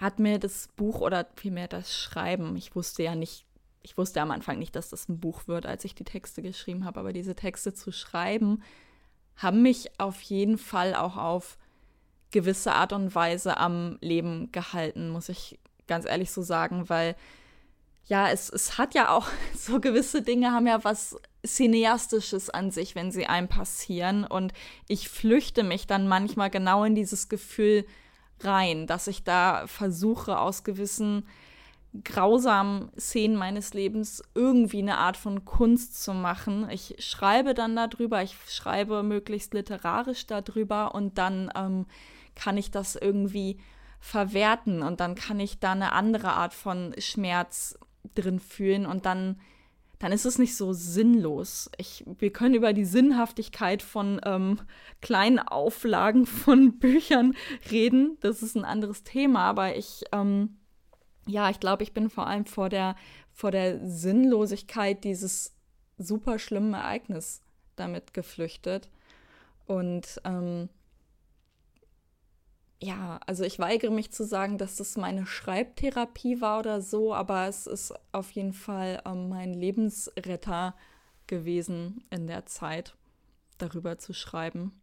hat mir das Buch oder vielmehr das Schreiben, ich wusste ja nicht, ich wusste am Anfang nicht, dass das ein Buch wird, als ich die Texte geschrieben habe, aber diese Texte zu schreiben, haben mich auf jeden Fall auch auf gewisse Art und Weise am Leben gehalten, muss ich ganz ehrlich so sagen, weil ja, es, es hat ja auch *laughs* so gewisse Dinge haben ja was Cineastisches an sich, wenn sie einem passieren. Und ich flüchte mich dann manchmal genau in dieses Gefühl rein, dass ich da versuche, aus gewissen grausamen Szenen meines Lebens irgendwie eine Art von Kunst zu machen. Ich schreibe dann darüber, ich schreibe möglichst literarisch darüber und dann ähm, kann ich das irgendwie verwerten und dann kann ich da eine andere Art von Schmerz drin fühlen und dann, dann ist es nicht so sinnlos. Ich, wir können über die Sinnhaftigkeit von ähm, kleinen Auflagen von *laughs* Büchern reden. Das ist ein anderes Thema, aber ich, ähm, ja, ich glaube, ich bin vor allem vor der, vor der Sinnlosigkeit dieses super schlimmen Ereignis damit geflüchtet. Und ähm, ja, also ich weigere mich zu sagen, dass das meine Schreibtherapie war oder so, aber es ist auf jeden Fall ähm, mein Lebensretter gewesen in der Zeit, darüber zu schreiben.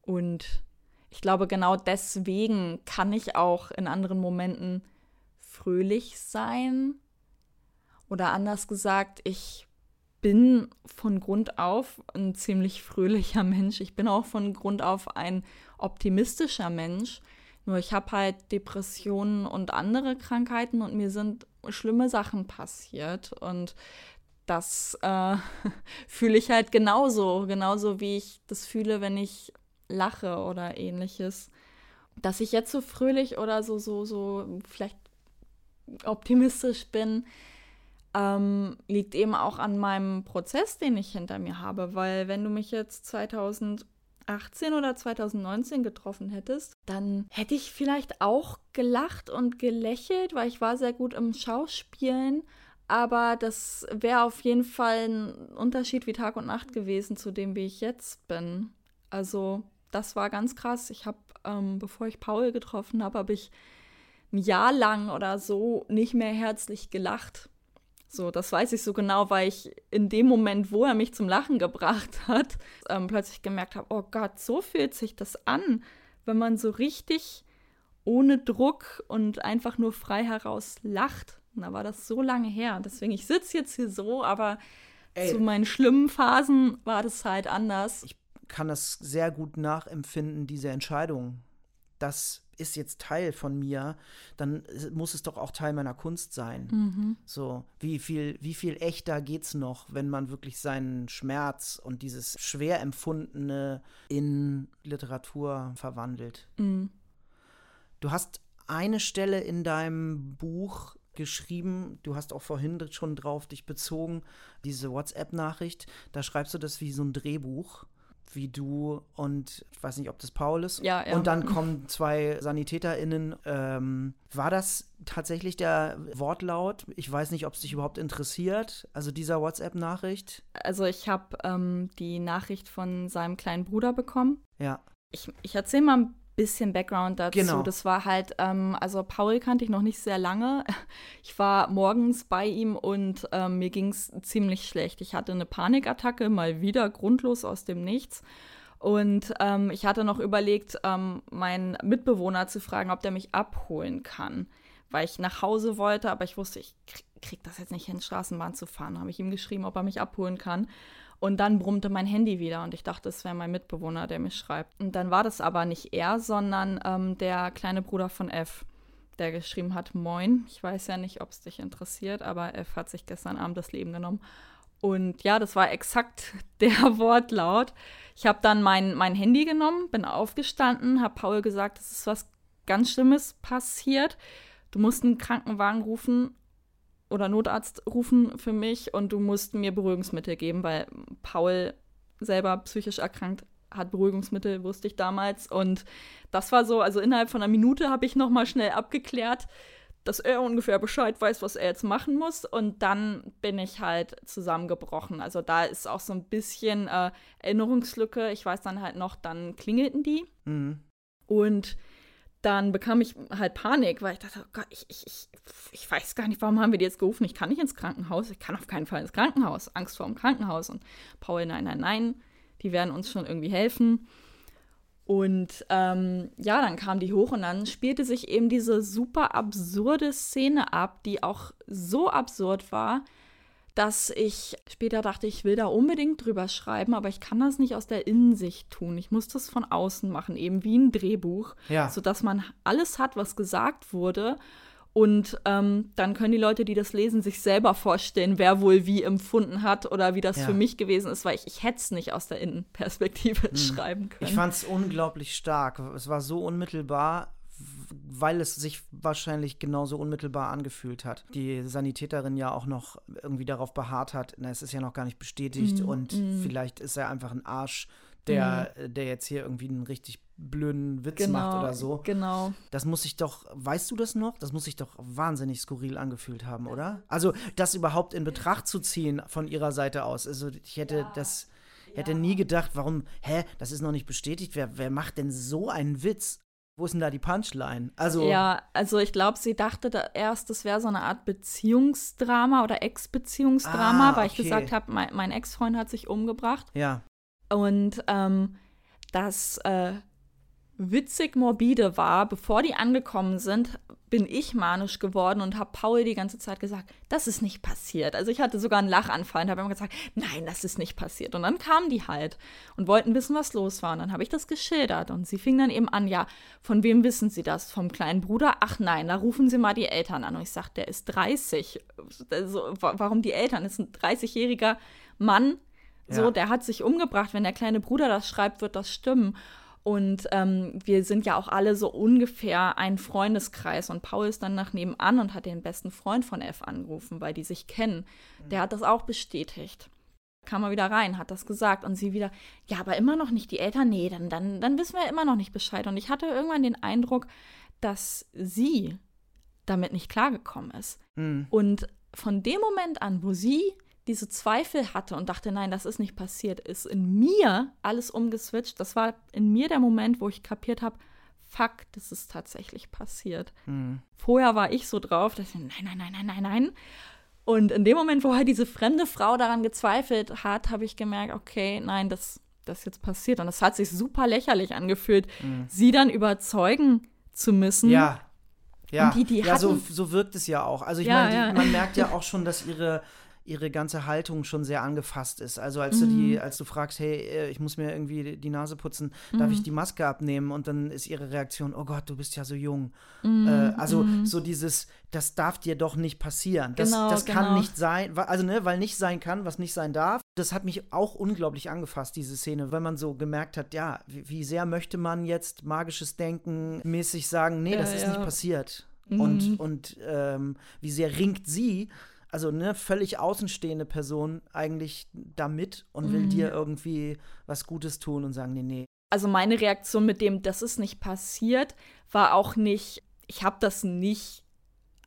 Und ich glaube, genau deswegen kann ich auch in anderen Momenten fröhlich sein. Oder anders gesagt, ich bin von Grund auf ein ziemlich fröhlicher *laughs* Mensch. Ich bin auch von Grund auf ein optimistischer Mensch. Nur ich habe halt Depressionen und andere Krankheiten und mir sind schlimme Sachen passiert. Und das äh, *laughs* fühle ich halt genauso, genauso wie ich das fühle, wenn ich lache oder ähnliches. Dass ich jetzt so fröhlich oder so, so, so vielleicht optimistisch bin, ähm, liegt eben auch an meinem Prozess, den ich hinter mir habe. Weil wenn du mich jetzt 2018 oder 2019 getroffen hättest, dann hätte ich vielleicht auch gelacht und gelächelt, weil ich war sehr gut im Schauspielen. Aber das wäre auf jeden Fall ein Unterschied wie Tag und Nacht gewesen zu dem, wie ich jetzt bin. Also das war ganz krass. Ich habe, ähm, bevor ich Paul getroffen habe, habe ich ein Jahr lang oder so nicht mehr herzlich gelacht. So, das weiß ich so genau, weil ich in dem Moment, wo er mich zum Lachen gebracht hat, ähm, plötzlich gemerkt habe, oh Gott, so fühlt sich das an, wenn man so richtig ohne Druck und einfach nur frei heraus lacht. Und da war das so lange her. Deswegen, ich sitze jetzt hier so, aber Ey. zu meinen schlimmen Phasen war das halt anders. Ich kann das sehr gut nachempfinden, diese Entscheidung. Das ist jetzt Teil von mir, dann muss es doch auch Teil meiner Kunst sein. Mhm. So, wie viel, wie viel echter geht's noch, wenn man wirklich seinen Schmerz und dieses schwer empfundene in Literatur verwandelt? Mhm. Du hast eine Stelle in deinem Buch geschrieben, du hast auch vorhin schon drauf dich bezogen, diese WhatsApp-Nachricht, da schreibst du das wie so ein Drehbuch wie du und ich weiß nicht, ob das Paul ist. Ja, ja. Und dann kommen zwei SanitäterInnen. Ähm, war das tatsächlich der Wortlaut? Ich weiß nicht, ob es dich überhaupt interessiert, also dieser WhatsApp-Nachricht. Also ich habe ähm, die Nachricht von seinem kleinen Bruder bekommen. Ja. Ich, ich erzähle mal ein bisschen Background dazu. Genau. Das war halt, ähm, also Paul kannte ich noch nicht sehr lange. *laughs* Ich war morgens bei ihm und ähm, mir ging es ziemlich schlecht. Ich hatte eine Panikattacke, mal wieder grundlos aus dem Nichts. Und ähm, ich hatte noch überlegt, ähm, meinen Mitbewohner zu fragen, ob der mich abholen kann, weil ich nach Hause wollte, aber ich wusste, ich krieg, krieg das jetzt nicht hin, Straßenbahn zu fahren. Habe ich ihm geschrieben, ob er mich abholen kann. Und dann brummte mein Handy wieder und ich dachte, es wäre mein Mitbewohner, der mich schreibt. Und dann war das aber nicht er, sondern ähm, der kleine Bruder von F, der geschrieben hat, Moin. Ich weiß ja nicht, ob es dich interessiert, aber F hat sich gestern Abend das Leben genommen. Und ja, das war exakt *laughs* der Wortlaut. Ich habe dann mein, mein Handy genommen, bin aufgestanden, habe Paul gesagt, es ist was ganz Schlimmes passiert. Du musst einen Krankenwagen rufen oder Notarzt rufen für mich und du musst mir Beruhigungsmittel geben, weil Paul selber psychisch erkrankt hat Beruhigungsmittel, wusste ich damals. Und das war so, also innerhalb von einer Minute habe ich nochmal schnell abgeklärt, dass er ungefähr Bescheid weiß, was er jetzt machen muss. Und dann bin ich halt zusammengebrochen. Also da ist auch so ein bisschen äh, Erinnerungslücke. Ich weiß dann halt noch, dann klingelten die. Mhm. Und dann bekam ich halt Panik, weil ich dachte, oh Gott, ich, ich, ich, ich weiß gar nicht, warum haben wir die jetzt gerufen? Ich kann nicht ins Krankenhaus, ich kann auf keinen Fall ins Krankenhaus. Angst vor dem Krankenhaus. Und Paul, nein, nein, nein, die werden uns schon irgendwie helfen. Und ähm, ja, dann kam die hoch und dann spielte sich eben diese super absurde Szene ab, die auch so absurd war, dass ich später dachte, ich will da unbedingt drüber schreiben, aber ich kann das nicht aus der Innensicht tun. Ich muss das von außen machen, eben wie ein Drehbuch, ja. sodass man alles hat, was gesagt wurde. Und ähm, dann können die Leute, die das lesen, sich selber vorstellen, wer wohl wie empfunden hat oder wie das ja. für mich gewesen ist, weil ich, ich hätte es nicht aus der Innenperspektive hm. schreiben können. Ich fand es unglaublich stark. Es war so unmittelbar weil es sich wahrscheinlich genauso unmittelbar angefühlt hat. Die Sanitäterin ja auch noch irgendwie darauf beharrt hat, na, es ist ja noch gar nicht bestätigt mm, und mm. vielleicht ist er einfach ein Arsch, der, mm. der jetzt hier irgendwie einen richtig blöden Witz genau, macht oder so. Genau. Das muss sich doch, weißt du das noch? Das muss sich doch wahnsinnig skurril angefühlt haben, oder? Also, das überhaupt in Betracht zu ziehen von ihrer Seite aus. Also, ich hätte ja. das hätte nie gedacht, warum, hä, das ist noch nicht bestätigt. Wer, wer macht denn so einen Witz? Wo ist denn da die Punchline? Also ja, also ich glaube, sie dachte da erst, das wäre so eine Art Beziehungsdrama oder Ex-Beziehungsdrama, ah, weil ich gesagt habe, mein, mein Ex-Freund hat sich umgebracht. Ja. Und ähm, das äh, witzig morbide war, bevor die angekommen sind, bin ich manisch geworden und habe Paul die ganze Zeit gesagt, das ist nicht passiert. Also ich hatte sogar einen Lachanfall und habe immer gesagt, nein, das ist nicht passiert. Und dann kamen die halt und wollten wissen, was los war. Und dann habe ich das geschildert und sie fing dann eben an, ja, von wem wissen Sie das? Vom kleinen Bruder? Ach nein, da rufen Sie mal die Eltern an. Und ich sagte, der ist 30. Also, warum die Eltern? Das ist ein 30-jähriger Mann, so, der hat sich umgebracht. Wenn der kleine Bruder das schreibt, wird das stimmen. Und ähm, wir sind ja auch alle so ungefähr ein Freundeskreis. Und Paul ist dann nach nebenan und hat den besten Freund von F angerufen, weil die sich kennen. Der hat das auch bestätigt. Kam er wieder rein, hat das gesagt und sie wieder, ja, aber immer noch nicht die Eltern. Nee, dann, dann, dann wissen wir immer noch nicht Bescheid. Und ich hatte irgendwann den Eindruck, dass sie damit nicht klargekommen ist. Mhm. Und von dem Moment an, wo sie diese Zweifel hatte und dachte, nein, das ist nicht passiert, ist in mir alles umgeswitcht. Das war in mir der Moment, wo ich kapiert habe, fuck, das ist tatsächlich passiert. Mhm. Vorher war ich so drauf, dass ich, nein, nein, nein, nein, nein, nein. Und in dem Moment, wo halt diese fremde Frau daran gezweifelt hat, habe ich gemerkt, okay, nein, das, das ist jetzt passiert. Und das hat sich super lächerlich angefühlt, mhm. sie dann überzeugen zu müssen. Ja. Ja, die, die ja so, so wirkt es ja auch. Also ich ja, meine, ja. man merkt ja auch schon, dass ihre ihre ganze Haltung schon sehr angefasst ist. Also als mhm. du die, mhm. als du fragst, hey, äh, ich muss mir irgendwie die Nase putzen, mhm. darf ich mhm. die Maske abnehmen? Und dann ist ihre Reaktion, oh Gott, du bist ja so jung. Mhm. Äh, also mhm. so dieses, das darf dir doch nicht passieren. Das, genau, das kann genau. nicht sein, also ne, weil nicht sein kann, was nicht sein darf. Das hat mich auch unglaublich angefasst, diese Szene, weil man so gemerkt hat, ja, wie, wie sehr möchte man jetzt magisches Denken mäßig sagen, nee, das ja, ist ja. nicht passiert. Und, und ähm, wie sehr ringt sie also eine völlig außenstehende Person eigentlich damit und will mhm. dir irgendwie was Gutes tun und sagen, nee, nee. Also meine Reaktion mit dem, das ist nicht passiert, war auch nicht, ich habe das nicht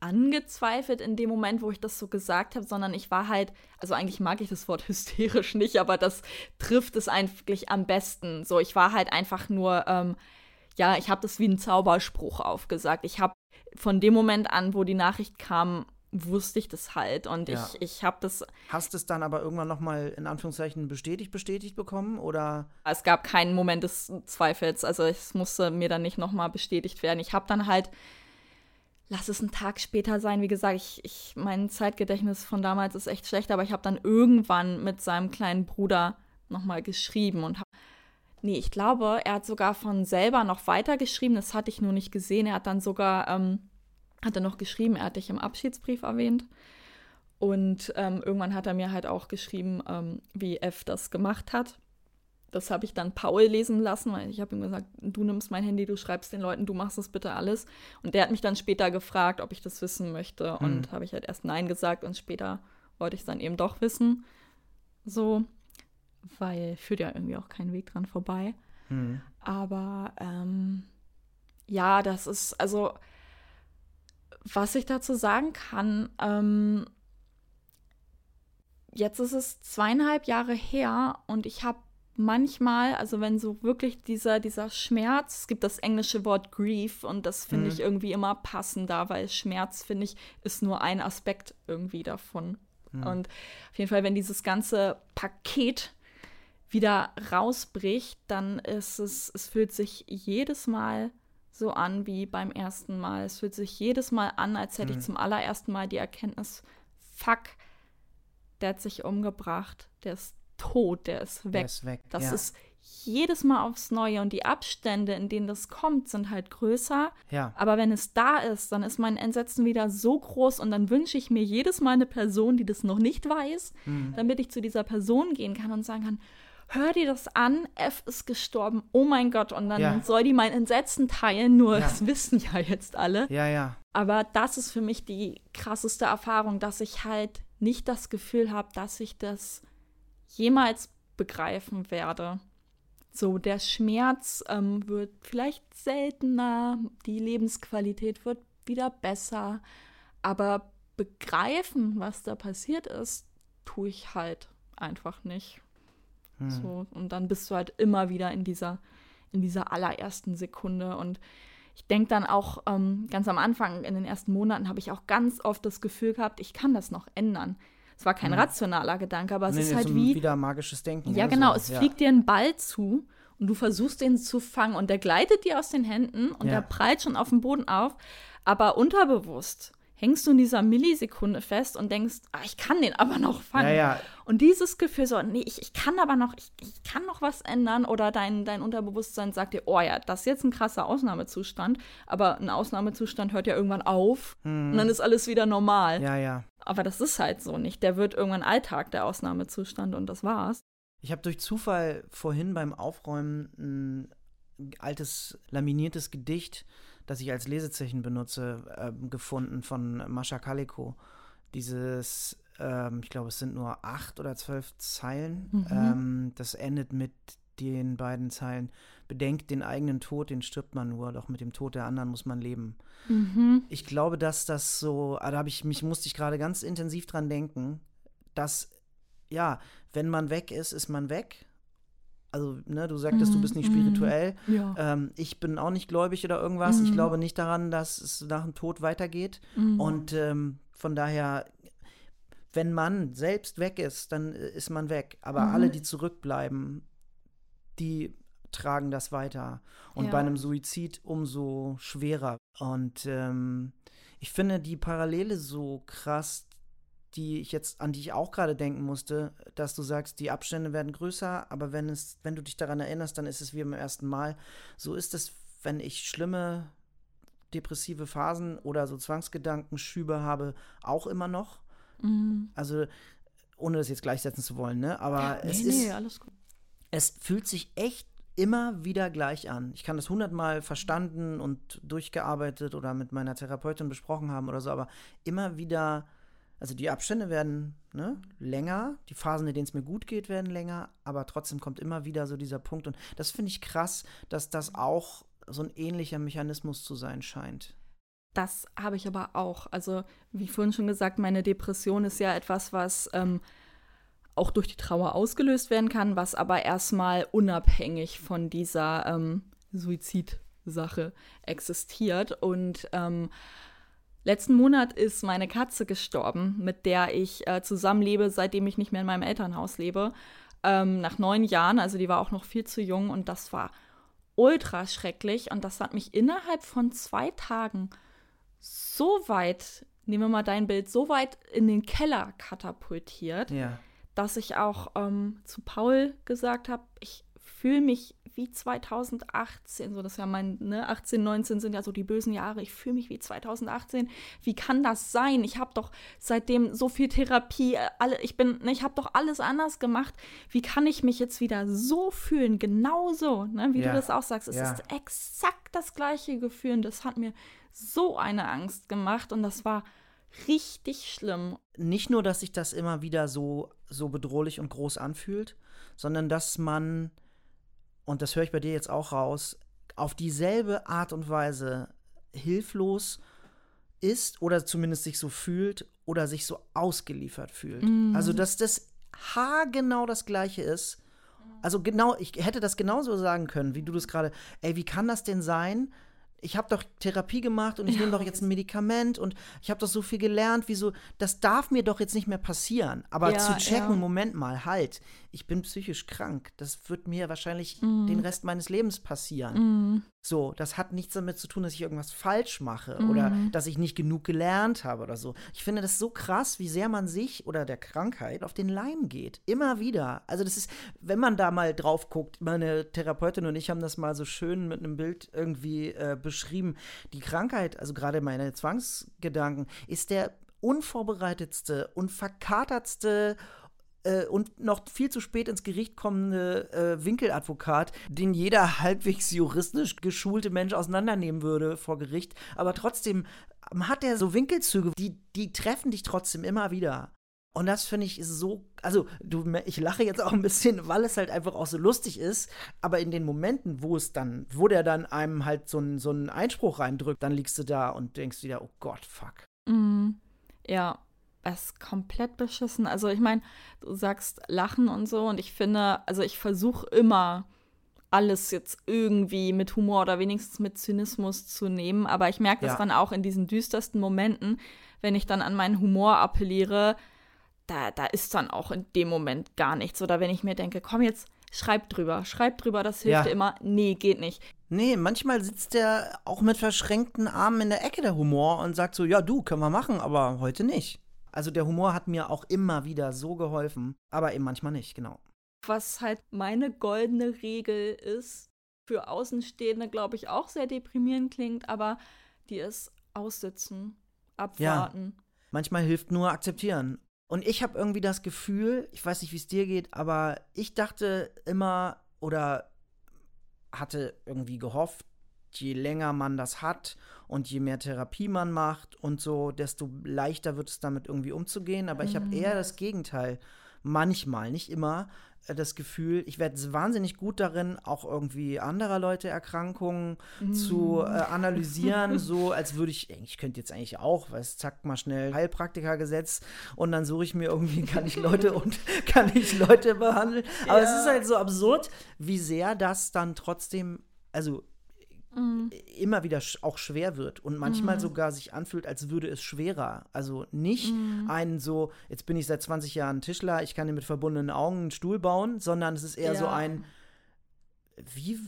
angezweifelt in dem Moment, wo ich das so gesagt habe, sondern ich war halt, also eigentlich mag ich das Wort *laughs* hysterisch nicht, aber das trifft es eigentlich am besten. So, ich war halt einfach nur, ähm, ja, ich habe das wie einen Zauberspruch aufgesagt. Ich habe von dem Moment an, wo die Nachricht kam, wusste ich das halt und ja. ich, ich habe das. Hast es dann aber irgendwann nochmal in Anführungszeichen bestätigt, bestätigt bekommen oder? Es gab keinen Moment des Zweifels, also es musste mir dann nicht nochmal bestätigt werden. Ich habe dann halt, lass es einen Tag später sein, wie gesagt, ich, ich, mein Zeitgedächtnis von damals ist echt schlecht, aber ich habe dann irgendwann mit seinem kleinen Bruder nochmal geschrieben und habe Nee, ich glaube, er hat sogar von selber noch weiter geschrieben. Das hatte ich nur nicht gesehen. Er hat dann sogar ähm, hat er noch geschrieben, er hat dich im Abschiedsbrief erwähnt. Und ähm, irgendwann hat er mir halt auch geschrieben, ähm, wie F das gemacht hat. Das habe ich dann Paul lesen lassen, weil ich habe ihm gesagt, du nimmst mein Handy, du schreibst den Leuten, du machst das bitte alles. Und der hat mich dann später gefragt, ob ich das wissen möchte. Hm. Und habe ich halt erst Nein gesagt und später wollte ich es dann eben doch wissen. So, weil führt ja irgendwie auch keinen Weg dran vorbei. Hm. Aber ähm, ja, das ist, also was ich dazu sagen kann, ähm, jetzt ist es zweieinhalb Jahre her und ich habe manchmal, also wenn so wirklich dieser, dieser Schmerz, es gibt das englische Wort Grief und das finde mhm. ich irgendwie immer passender, weil Schmerz, finde ich, ist nur ein Aspekt irgendwie davon. Mhm. Und auf jeden Fall, wenn dieses ganze Paket wieder rausbricht, dann ist es, es fühlt sich jedes Mal so an wie beim ersten Mal. Es fühlt sich jedes Mal an, als hätte mhm. ich zum allerersten Mal die Erkenntnis, fuck, der hat sich umgebracht, der ist tot, der ist weg. Der ist weg das ja. ist jedes Mal aufs Neue und die Abstände, in denen das kommt, sind halt größer. Ja. Aber wenn es da ist, dann ist mein Entsetzen wieder so groß und dann wünsche ich mir jedes Mal eine Person, die das noch nicht weiß, mhm. damit ich zu dieser Person gehen kann und sagen kann, hör dir das an, F ist gestorben, oh mein Gott, und dann ja. soll die mein Entsetzen teilen, nur ja. das wissen ja jetzt alle. Ja, ja. Aber das ist für mich die krasseste Erfahrung, dass ich halt nicht das Gefühl habe, dass ich das jemals begreifen werde. So, der Schmerz ähm, wird vielleicht seltener, die Lebensqualität wird wieder besser, aber begreifen, was da passiert ist, tue ich halt einfach nicht. Hm. So, und dann bist du halt immer wieder in dieser, in dieser allerersten Sekunde. Und ich denke dann auch ähm, ganz am Anfang, in den ersten Monaten, habe ich auch ganz oft das Gefühl gehabt, ich kann das noch ändern. Es war kein hm. rationaler Gedanke, aber es nee, ist halt so wie. Wieder magisches Denken. Ja, genau. So. Es ja. fliegt dir ein Ball zu und du versuchst den zu fangen und der gleitet dir aus den Händen und ja. der prallt schon auf dem Boden auf. Aber unterbewusst hängst du in dieser Millisekunde fest und denkst, ah, ich kann den aber noch fangen. Ja, ja. Und dieses Gefühl so, nee, ich, ich kann aber noch, ich, ich kann noch was ändern oder dein, dein Unterbewusstsein sagt dir, oh ja, das ist jetzt ein krasser Ausnahmezustand, aber ein Ausnahmezustand hört ja irgendwann auf Hm. und dann ist alles wieder normal. Ja, ja. Aber das ist halt so nicht. Der wird irgendwann Alltag, der Ausnahmezustand und das war's. Ich habe durch Zufall vorhin beim Aufräumen ein altes laminiertes Gedicht, das ich als Lesezeichen benutze, ähm, gefunden von Mascha Kaliko. Dieses, ähm, ich glaube, es sind nur acht oder zwölf Zeilen. Mhm. Ähm, das endet mit den beiden Zeilen. Bedenkt den eigenen Tod, den stirbt man nur, doch mit dem Tod der anderen muss man leben. Mhm. Ich glaube, dass das so, ah, da habe ich mich, musste ich gerade ganz intensiv dran denken, dass, ja, wenn man weg ist, ist man weg. Also, ne, du sagtest, du bist nicht Mhm. spirituell. Ja. Ähm, ich bin auch nicht gläubig oder irgendwas. Ich Mhm. glaube nicht daran, dass es nach dem Tod weitergeht. Mhm. Und ähm, von daher, wenn man selbst weg ist, dann äh, ist man weg. Aber Mhm. alle, die zurückbleiben, die tragen das weiter. Und Ja. bei einem Suizid umso schwerer. Und ähm, ich finde die Parallele so krass, die ich jetzt, an die ich auch gerade denken musste, dass du sagst, die Abstände werden größer, aber wenn es, wenn du dich daran erinnerst, dann ist es wie beim ersten Mal. So ist es, wenn ich schlimme depressive Phasen oder so Zwangsgedankenschübe habe, auch immer noch. Mhm. Also, ohne das jetzt gleichsetzen zu wollen, ne? Aber es nee, ist nee, alles gut. es fühlt sich echt immer wieder gleich an. Ich kann das hundertmal verstanden und durchgearbeitet oder mit meiner Therapeutin besprochen haben oder so, aber immer wieder, also die Abstände werden ne, länger, die Phasen, in denen es mir gut geht, werden länger, aber trotzdem kommt immer wieder so dieser Punkt. Und das finde ich krass, dass das auch so ein ähnlicher Mechanismus zu sein scheint. Das habe ich aber auch. Also, wie vorhin schon gesagt, meine Depression ist ja etwas, was ähm, auch durch die Trauer ausgelöst werden kann, was aber erstmal unabhängig von dieser ähm, Suizidsache existiert. Und ähm, letzten Monat ist meine Katze gestorben, mit der ich äh, zusammenlebe, seitdem ich nicht mehr in meinem Elternhaus lebe. Ähm, nach neun Jahren, also die war auch noch viel zu jung und das war ultra schrecklich. Und das hat mich innerhalb von zwei Tagen so weit, nehmen wir mal dein Bild, so weit in den Keller katapultiert, Ja. dass ich auch ähm, zu Paul gesagt habe, ich fühle mich wie 2018, so das ist ja mein, ne, 18, 19 sind ja so die bösen Jahre, ich fühle mich wie 2018. Wie kann das sein? Ich habe doch seitdem so viel Therapie, äh, alle, ich bin, ne, ich habe doch alles anders gemacht. Wie kann ich mich jetzt wieder so fühlen? Genauso, ne, wie Ja. du das auch sagst. Es Ja. ist exakt das gleiche Gefühl und das hat mir so eine Angst gemacht und das war richtig schlimm. nicht nur, dass sich das immer wieder so, so bedrohlich und groß anfühlt, sondern dass man, und das höre ich bei dir jetzt auch raus, auf dieselbe Art und Weise hilflos ist oder zumindest sich so fühlt oder sich so ausgeliefert fühlt. Also, dass das haargenau das Gleiche ist. Also genau, ich hätte das genauso sagen können, wie du das gerade. Ey, wie kann das denn sein? Ich habe doch Therapie gemacht und ich nehme doch jetzt ein Medikament und ich habe doch so viel gelernt, wieso, das darf mir doch jetzt nicht mehr passieren. Aber Ja, zu checken, ja. Moment mal, halt, ich bin psychisch krank. Das wird mir wahrscheinlich Mhm. den Rest meines Lebens passieren. So, das hat nichts damit zu tun, dass ich irgendwas falsch mache oder Mhm. dass ich nicht genug gelernt habe oder so. Ich finde das so krass, wie sehr man sich oder der Krankheit auf den Leim geht. Immer wieder. Also das ist, wenn man da mal drauf guckt, meine Therapeutin und ich haben das mal so schön mit einem Bild irgendwie äh, beschrieben. Die Krankheit, also gerade meine Zwangsgedanken, ist der unvorbereitetste und verkatertste äh, und noch viel zu spät ins Gericht kommende äh, Winkeladvokat, den jeder halbwegs juristisch geschulte Mensch auseinandernehmen würde vor Gericht. Aber trotzdem ähm, hat er so Winkelzüge, die, die treffen dich trotzdem immer wieder. Und das finde ich so, also du, ich lache jetzt auch ein bisschen, weil es halt einfach auch so lustig ist. Aber in den Momenten, wo es dann, wo der dann einem halt so einen so Einspruch reindrückt, dann liegst du da und denkst wieder, oh Gott, fuck. Mhm. Ja, es ist komplett beschissen. Also ich meine, du sagst Lachen und so und ich finde, also ich versuche immer alles jetzt irgendwie mit Humor oder wenigstens mit Zynismus zu nehmen, aber ich merke das Ja. dann auch in diesen düstersten Momenten, wenn ich dann an meinen Humor appelliere, da, da ist dann auch in dem Moment gar nichts. Oder wenn ich mir denke, komm jetzt, schreib drüber, schreib drüber, das hilft Ja. immer. Nee, geht nicht. Nee, manchmal sitzt der auch mit verschränkten Armen in der Ecke der Humor und sagt so, ja du, können wir machen, aber heute nicht. Also der Humor hat mir auch immer wieder so geholfen, aber eben manchmal nicht, genau. Was halt meine goldene Regel ist, für Außenstehende, glaube ich, auch sehr deprimierend klingt, aber die ist aussitzen, abwarten. Manchmal hilft nur akzeptieren. Und ich habe irgendwie das Gefühl, ich weiß nicht, wie es dir geht, aber ich dachte immer oder hatte irgendwie gehofft, je länger man das hat und je mehr Therapie man macht und so, desto leichter wird es damit irgendwie umzugehen. Aber ich habe eher das Gegenteil. Manchmal, nicht immer, äh, das Gefühl, ich werde wahnsinnig gut darin, auch irgendwie anderer Leute Erkrankungen zu äh, analysieren, *laughs* so als würde ich, ich könnte jetzt eigentlich auch, weißt, zack, mal schnell Heilpraktikergesetz und dann suche ich mir irgendwie, kann ich Leute und *laughs* kann ich Leute behandeln. Aber es Ja. ist halt so absurd, wie sehr das dann trotzdem, also Mhm. immer wieder auch schwer wird und manchmal sogar sich anfühlt, als würde es schwerer. Also nicht Mhm. ein so, jetzt bin ich seit 20 Jahren Tischler, ich kann dir mit verbundenen Augen einen Stuhl bauen, sondern es ist eher so Ja. ein, wie,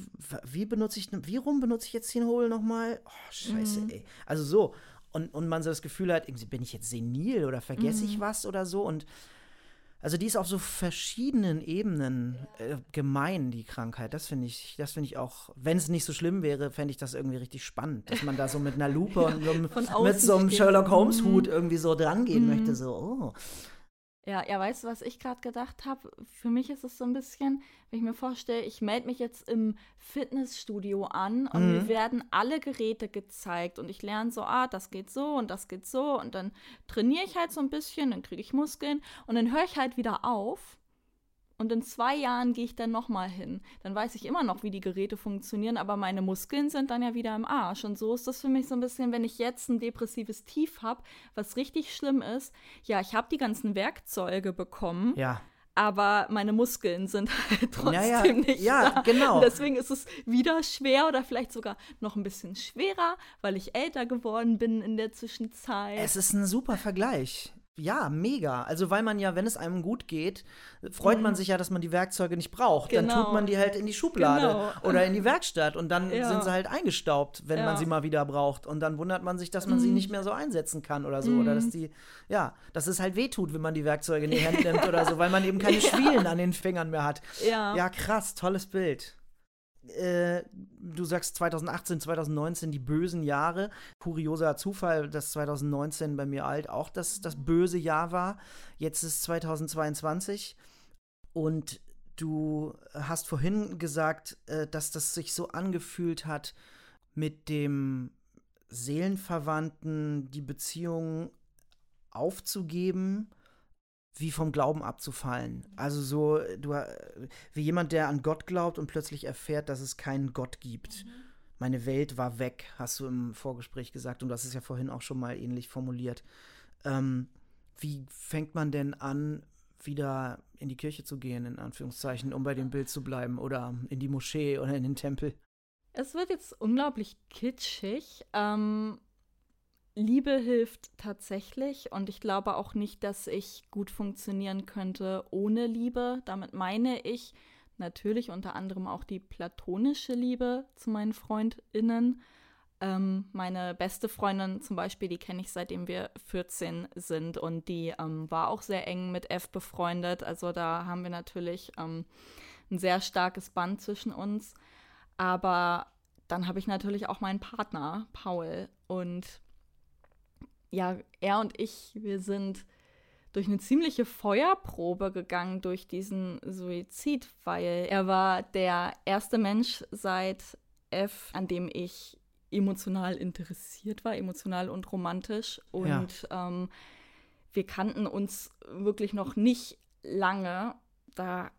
wie benutze ich, wie rum benutze ich jetzt den Hole nochmal? Oh, scheiße, Mhm. ey. Also so. Und, und man so das Gefühl hat, irgendwie bin ich jetzt senil oder vergesse Mhm. ich was oder so. Und also die ist auf so verschiedenen Ebenen äh, gemein, die Krankheit. Das finde ich, das finde ich auch, wenn es nicht so schlimm wäre, fände ich das irgendwie richtig spannend, dass man da so mit einer Lupe *laughs* und so einem, mit so einem. Sherlock Holmes Mhm. Hut irgendwie so dran gehen Mhm. möchte. So, oh. Ja, ja, weißt du, was ich gerade gedacht habe? Für mich ist es so ein bisschen, wenn ich mir vorstelle, ich melde mich jetzt im Fitnessstudio an und Mhm. mir werden alle Geräte gezeigt und ich lerne so, ah, das geht so und das geht so und dann trainiere ich halt so ein bisschen, dann kriege ich Muskeln und dann höre ich halt wieder auf und in zwei Jahren gehe ich dann nochmal hin. Dann weiß ich immer noch, wie die Geräte funktionieren, aber meine Muskeln sind dann ja wieder im Arsch. Und so ist das für mich so ein bisschen, wenn ich jetzt ein depressives Tief habe, was richtig schlimm ist. Ja, ich habe die ganzen Werkzeuge bekommen, Ja. aber meine Muskeln sind *laughs* halt trotzdem Ja, ja, nicht ja, da. genau. Und deswegen ist es wieder schwer oder vielleicht sogar noch ein bisschen schwerer, weil ich älter geworden bin in der Zwischenzeit. Es ist ein super Vergleich. Ja, mega. Also, weil man ja, wenn es einem gut geht, freut man sich ja, dass man die Werkzeuge nicht braucht. Dann Mhm. Genau. tut man die halt in die Schublade Genau. oder in die Werkstatt und dann Ja. sind sie halt eingestaubt, wenn man Ja. Mhm. sie mal wieder braucht. Und dann wundert man sich, dass man sie nicht mehr so einsetzen kann oder so. Oder dass die, ja, dass es halt wehtut, wenn man die Werkzeuge in die Hand *laughs* nimmt oder so, weil man eben keine Schwielen an den Fingern mehr hat. ja. Ja, krass, tolles Bild. Äh, du sagst 2018, 2019 die bösen Jahre. Kurioser Zufall, dass 2019 bei mir alt auch das, das böse Jahr war. Jetzt ist 2022 und du hast vorhin gesagt, äh, dass das sich so angefühlt hat mit dem Seelenverwandten, die Beziehung aufzugeben wie vom Glauben abzufallen. Also so, du, äh, wie jemand, der an Gott glaubt und plötzlich erfährt, dass es keinen Gott gibt. Meine Welt war weg, hast du im Vorgespräch gesagt und du hast es ja vorhin auch schon mal ähnlich formuliert. Ähm, wie fängt man denn an, wieder in die Kirche zu gehen, in Anführungszeichen, um bei dem Bild zu bleiben, oder in die Moschee oder in den Tempel? Es wird jetzt unglaublich kitschig. Ähm, Liebe hilft tatsächlich und ich glaube auch nicht, dass ich gut funktionieren könnte ohne Liebe. Damit meine ich natürlich unter anderem auch die platonische Liebe zu meinen FreundInnen. Ähm, meine beste Freundin zum Beispiel, die kenne ich seitdem wir 14 sind und die ähm, war auch sehr eng mit F befreundet. Also da haben wir natürlich ähm, ein sehr starkes Band zwischen uns. Aber dann habe ich natürlich auch meinen Partner, Paul. Und ja, er und ich, wir sind durch eine ziemliche Feuerprobe gegangen durch diesen Suizid, weil er war der erste Mensch seit F, an dem ich emotional interessiert war, emotional und romantisch. Und ähm, wir kannten uns wirklich noch nicht lange. Da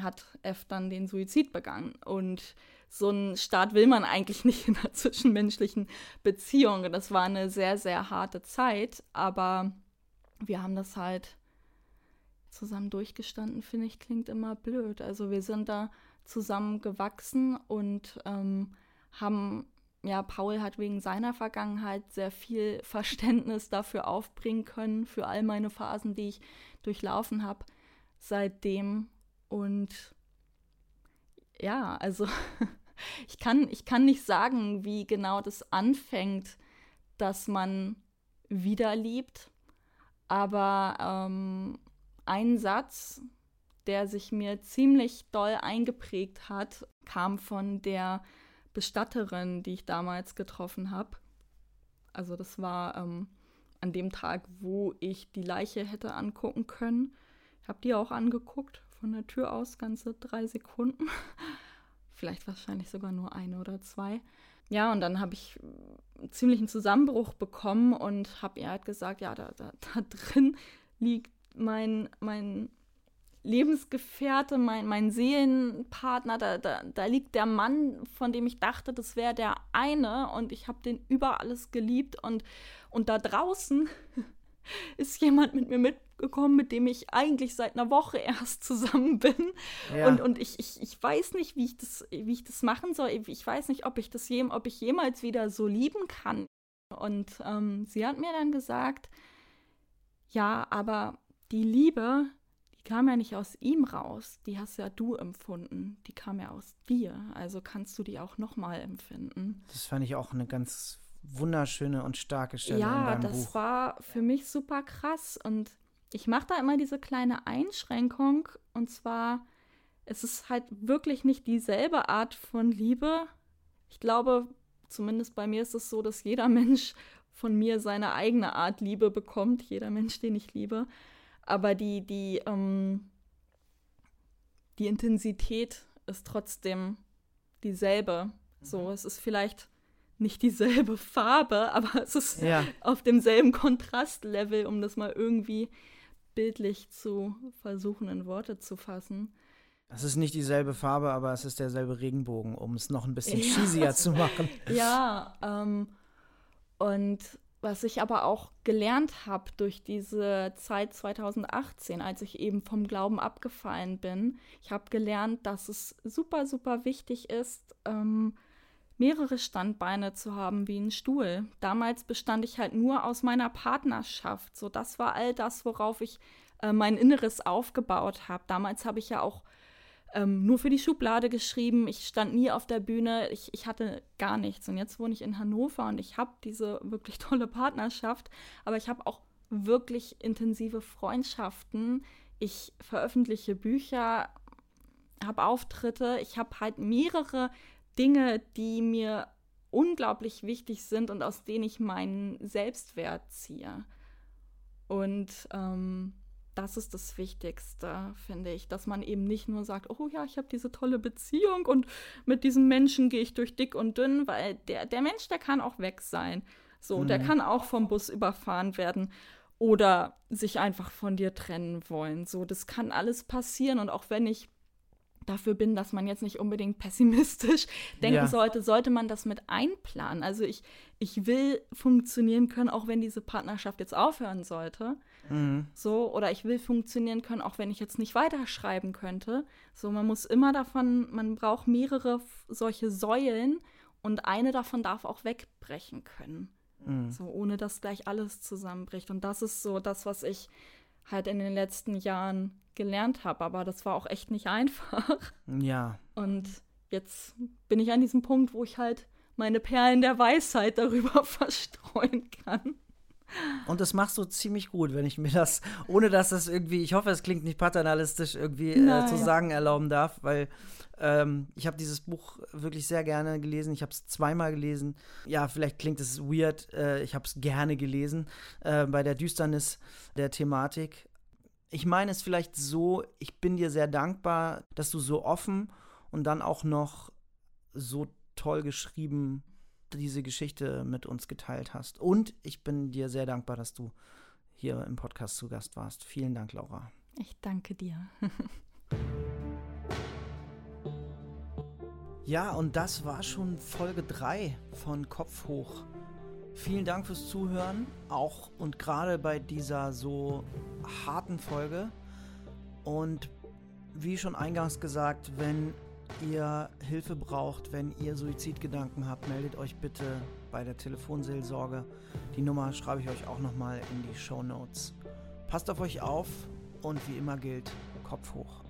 hat F dann den Suizid begangen. Und so einen Start will man eigentlich *laughs* nicht in einer zwischenmenschlichen Beziehung. Das war eine sehr, sehr harte Zeit, aber wir haben das halt zusammen durchgestanden, finde ich, klingt immer blöd. Also wir sind da zusammen gewachsen und ähm, haben, ja, Paul hat wegen seiner Vergangenheit sehr viel *laughs* Verständnis dafür aufbringen können, für all meine Phasen, die ich durchlaufen habe seitdem. Und ja, also *laughs* ich kann, ich kann nicht sagen, wie genau das anfängt, dass man wieder liebt. Aber ähm, ein Satz, der sich mir ziemlich doll eingeprägt hat, kam von der Bestatterin, die ich damals getroffen habe. Also das war ähm, an dem Tag, wo ich die Leiche hätte angucken können. Ich habe die auch angeguckt, von der Tür aus, ganze drei Sekunden. *laughs* Vielleicht wahrscheinlich sogar nur eine oder zwei. Ja, und dann habe ich einen ziemlichen Zusammenbruch bekommen und habe ihr halt gesagt, ja, da, da, da drin liegt mein, mein Lebensgefährte, mein, mein Seelenpartner, da, da, da liegt der Mann, von dem ich dachte, das wäre der eine und ich habe den über alles geliebt und, und da draußen *laughs* ist jemand mit mir mitgekommen, mit dem ich eigentlich seit einer Woche *laughs* erst zusammen bin. Ja. Und, und ich, ich, ich weiß nicht, wie ich, das, wie ich das machen soll. Ich weiß nicht, ob ich das je, ob ich jemals wieder so lieben kann. Und ähm, sie hat mir dann gesagt, ja, aber die Liebe, kam ja nicht aus ihm raus, die hast ja du empfunden, die kam ja aus dir, also kannst du die auch nochmal empfinden. Das fand ich auch eine ganz wunderschöne und starke Stelle ja, in deinem das Buch. war für mich super krass und ich mache da immer diese kleine Einschränkung und zwar es ist halt wirklich nicht dieselbe Art von Liebe. Ich glaube, zumindest bei mir ist es so, dass jeder *laughs* Mensch von mir seine eigene Art Liebe bekommt, jeder Mensch, den ich liebe aber die, die, ähm, die Intensität ist trotzdem dieselbe. So, mhm. es ist vielleicht nicht dieselbe *laughs* Farbe, aber es ist ja. auf demselben Kontrastlevel, um das mal irgendwie bildlich zu versuchen, in Worte zu fassen. Es ist nicht dieselbe Farbe, aber es ist derselbe Regenbogen, um es noch ein bisschen *laughs* ja. cheesier zu machen. *laughs* Ja, ähm, und was ich aber auch gelernt habe durch diese Zeit 2018, als ich eben vom Glauben abgefallen bin, ich habe gelernt, dass es super, super wichtig ist, ähm, mehrere Standbeine zu haben wie ein Stuhl. Damals bestand ich halt nur aus meiner Partnerschaft. So, das war all das, worauf ich äh, mein Inneres aufgebaut habe. Damals habe ich ja auch ähm, nur für die Schublade geschrieben. Ich stand nie auf der Bühne. Ich, ich hatte gar nichts. Und jetzt wohne ich in Hannover und ich habe diese wirklich *laughs* tolle Partnerschaft. Aber ich habe auch wirklich intensive Freundschaften. Ich veröffentliche Bücher, habe Auftritte. Ich habe halt mehrere Dinge, die mir unglaublich wichtig sind und aus denen ich meinen Selbstwert ziehe. Und ähm, das ist das Wichtigste, finde ich, dass man eben nicht nur sagt, oh ja, ich habe diese tolle Beziehung und mit diesem Menschen gehe ich durch dick und dünn, weil der, der Mensch, der kann auch weg sein. So, mhm. der kann auch vom Bus überfahren werden oder sich einfach von dir trennen wollen. So, das kann alles passieren und auch wenn ich dafür bin, dass man jetzt nicht unbedingt *laughs* pessimistisch denken ja. sollte, sollte man das mit einplanen. Also ich, ich will funktionieren können, auch wenn diese Partnerschaft jetzt aufhören sollte. Mhm. So, oder ich will funktionieren können, auch wenn ich jetzt nicht weiterschreiben könnte. So, man muss immer davon, man braucht mehrere solche Säulen und eine davon darf auch wegbrechen können. Mhm. So, ohne dass gleich alles zusammenbricht. Und das ist so das, was ich halt in den letzten Jahren gelernt habe. Aber das war auch echt nicht einfach. *laughs* Ja. Und jetzt bin ich an diesem Punkt, wo ich halt meine Perlen der Weisheit darüber *laughs* verstreuen kann. Und das machst du ziemlich gut, wenn ich mir das, ohne dass das irgendwie, ich hoffe, es klingt nicht paternalistisch irgendwie äh, zu sagen erlauben darf, weil ähm, ich habe dieses Buch wirklich sehr gerne gelesen. Ich habe es zweimal gelesen. Ja, vielleicht klingt es weird. Äh, ich habe es gerne gelesen äh, bei der Düsternis der Thematik. Ich meine es vielleicht so, ich bin dir sehr dankbar, dass du so offen und dann auch noch so toll geschrieben diese Geschichte mit uns geteilt hast. Und ich bin dir sehr dankbar, dass du hier im Podcast zu Gast warst. Vielen Dank, Laura. Ich danke dir. *laughs* ja, und das war schon Folge 3 von Kopf hoch. Vielen Dank fürs Zuhören, auch und gerade bei dieser so harten Folge. Und wie schon eingangs gesagt, wenn ihr Hilfe braucht, wenn ihr Suizidgedanken habt, meldet euch bitte bei der Telefonseelsorge. Die Nummer schreibe ich euch auch nochmal in die Show Notes. Passt auf euch auf und wie immer gilt, Kopf hoch.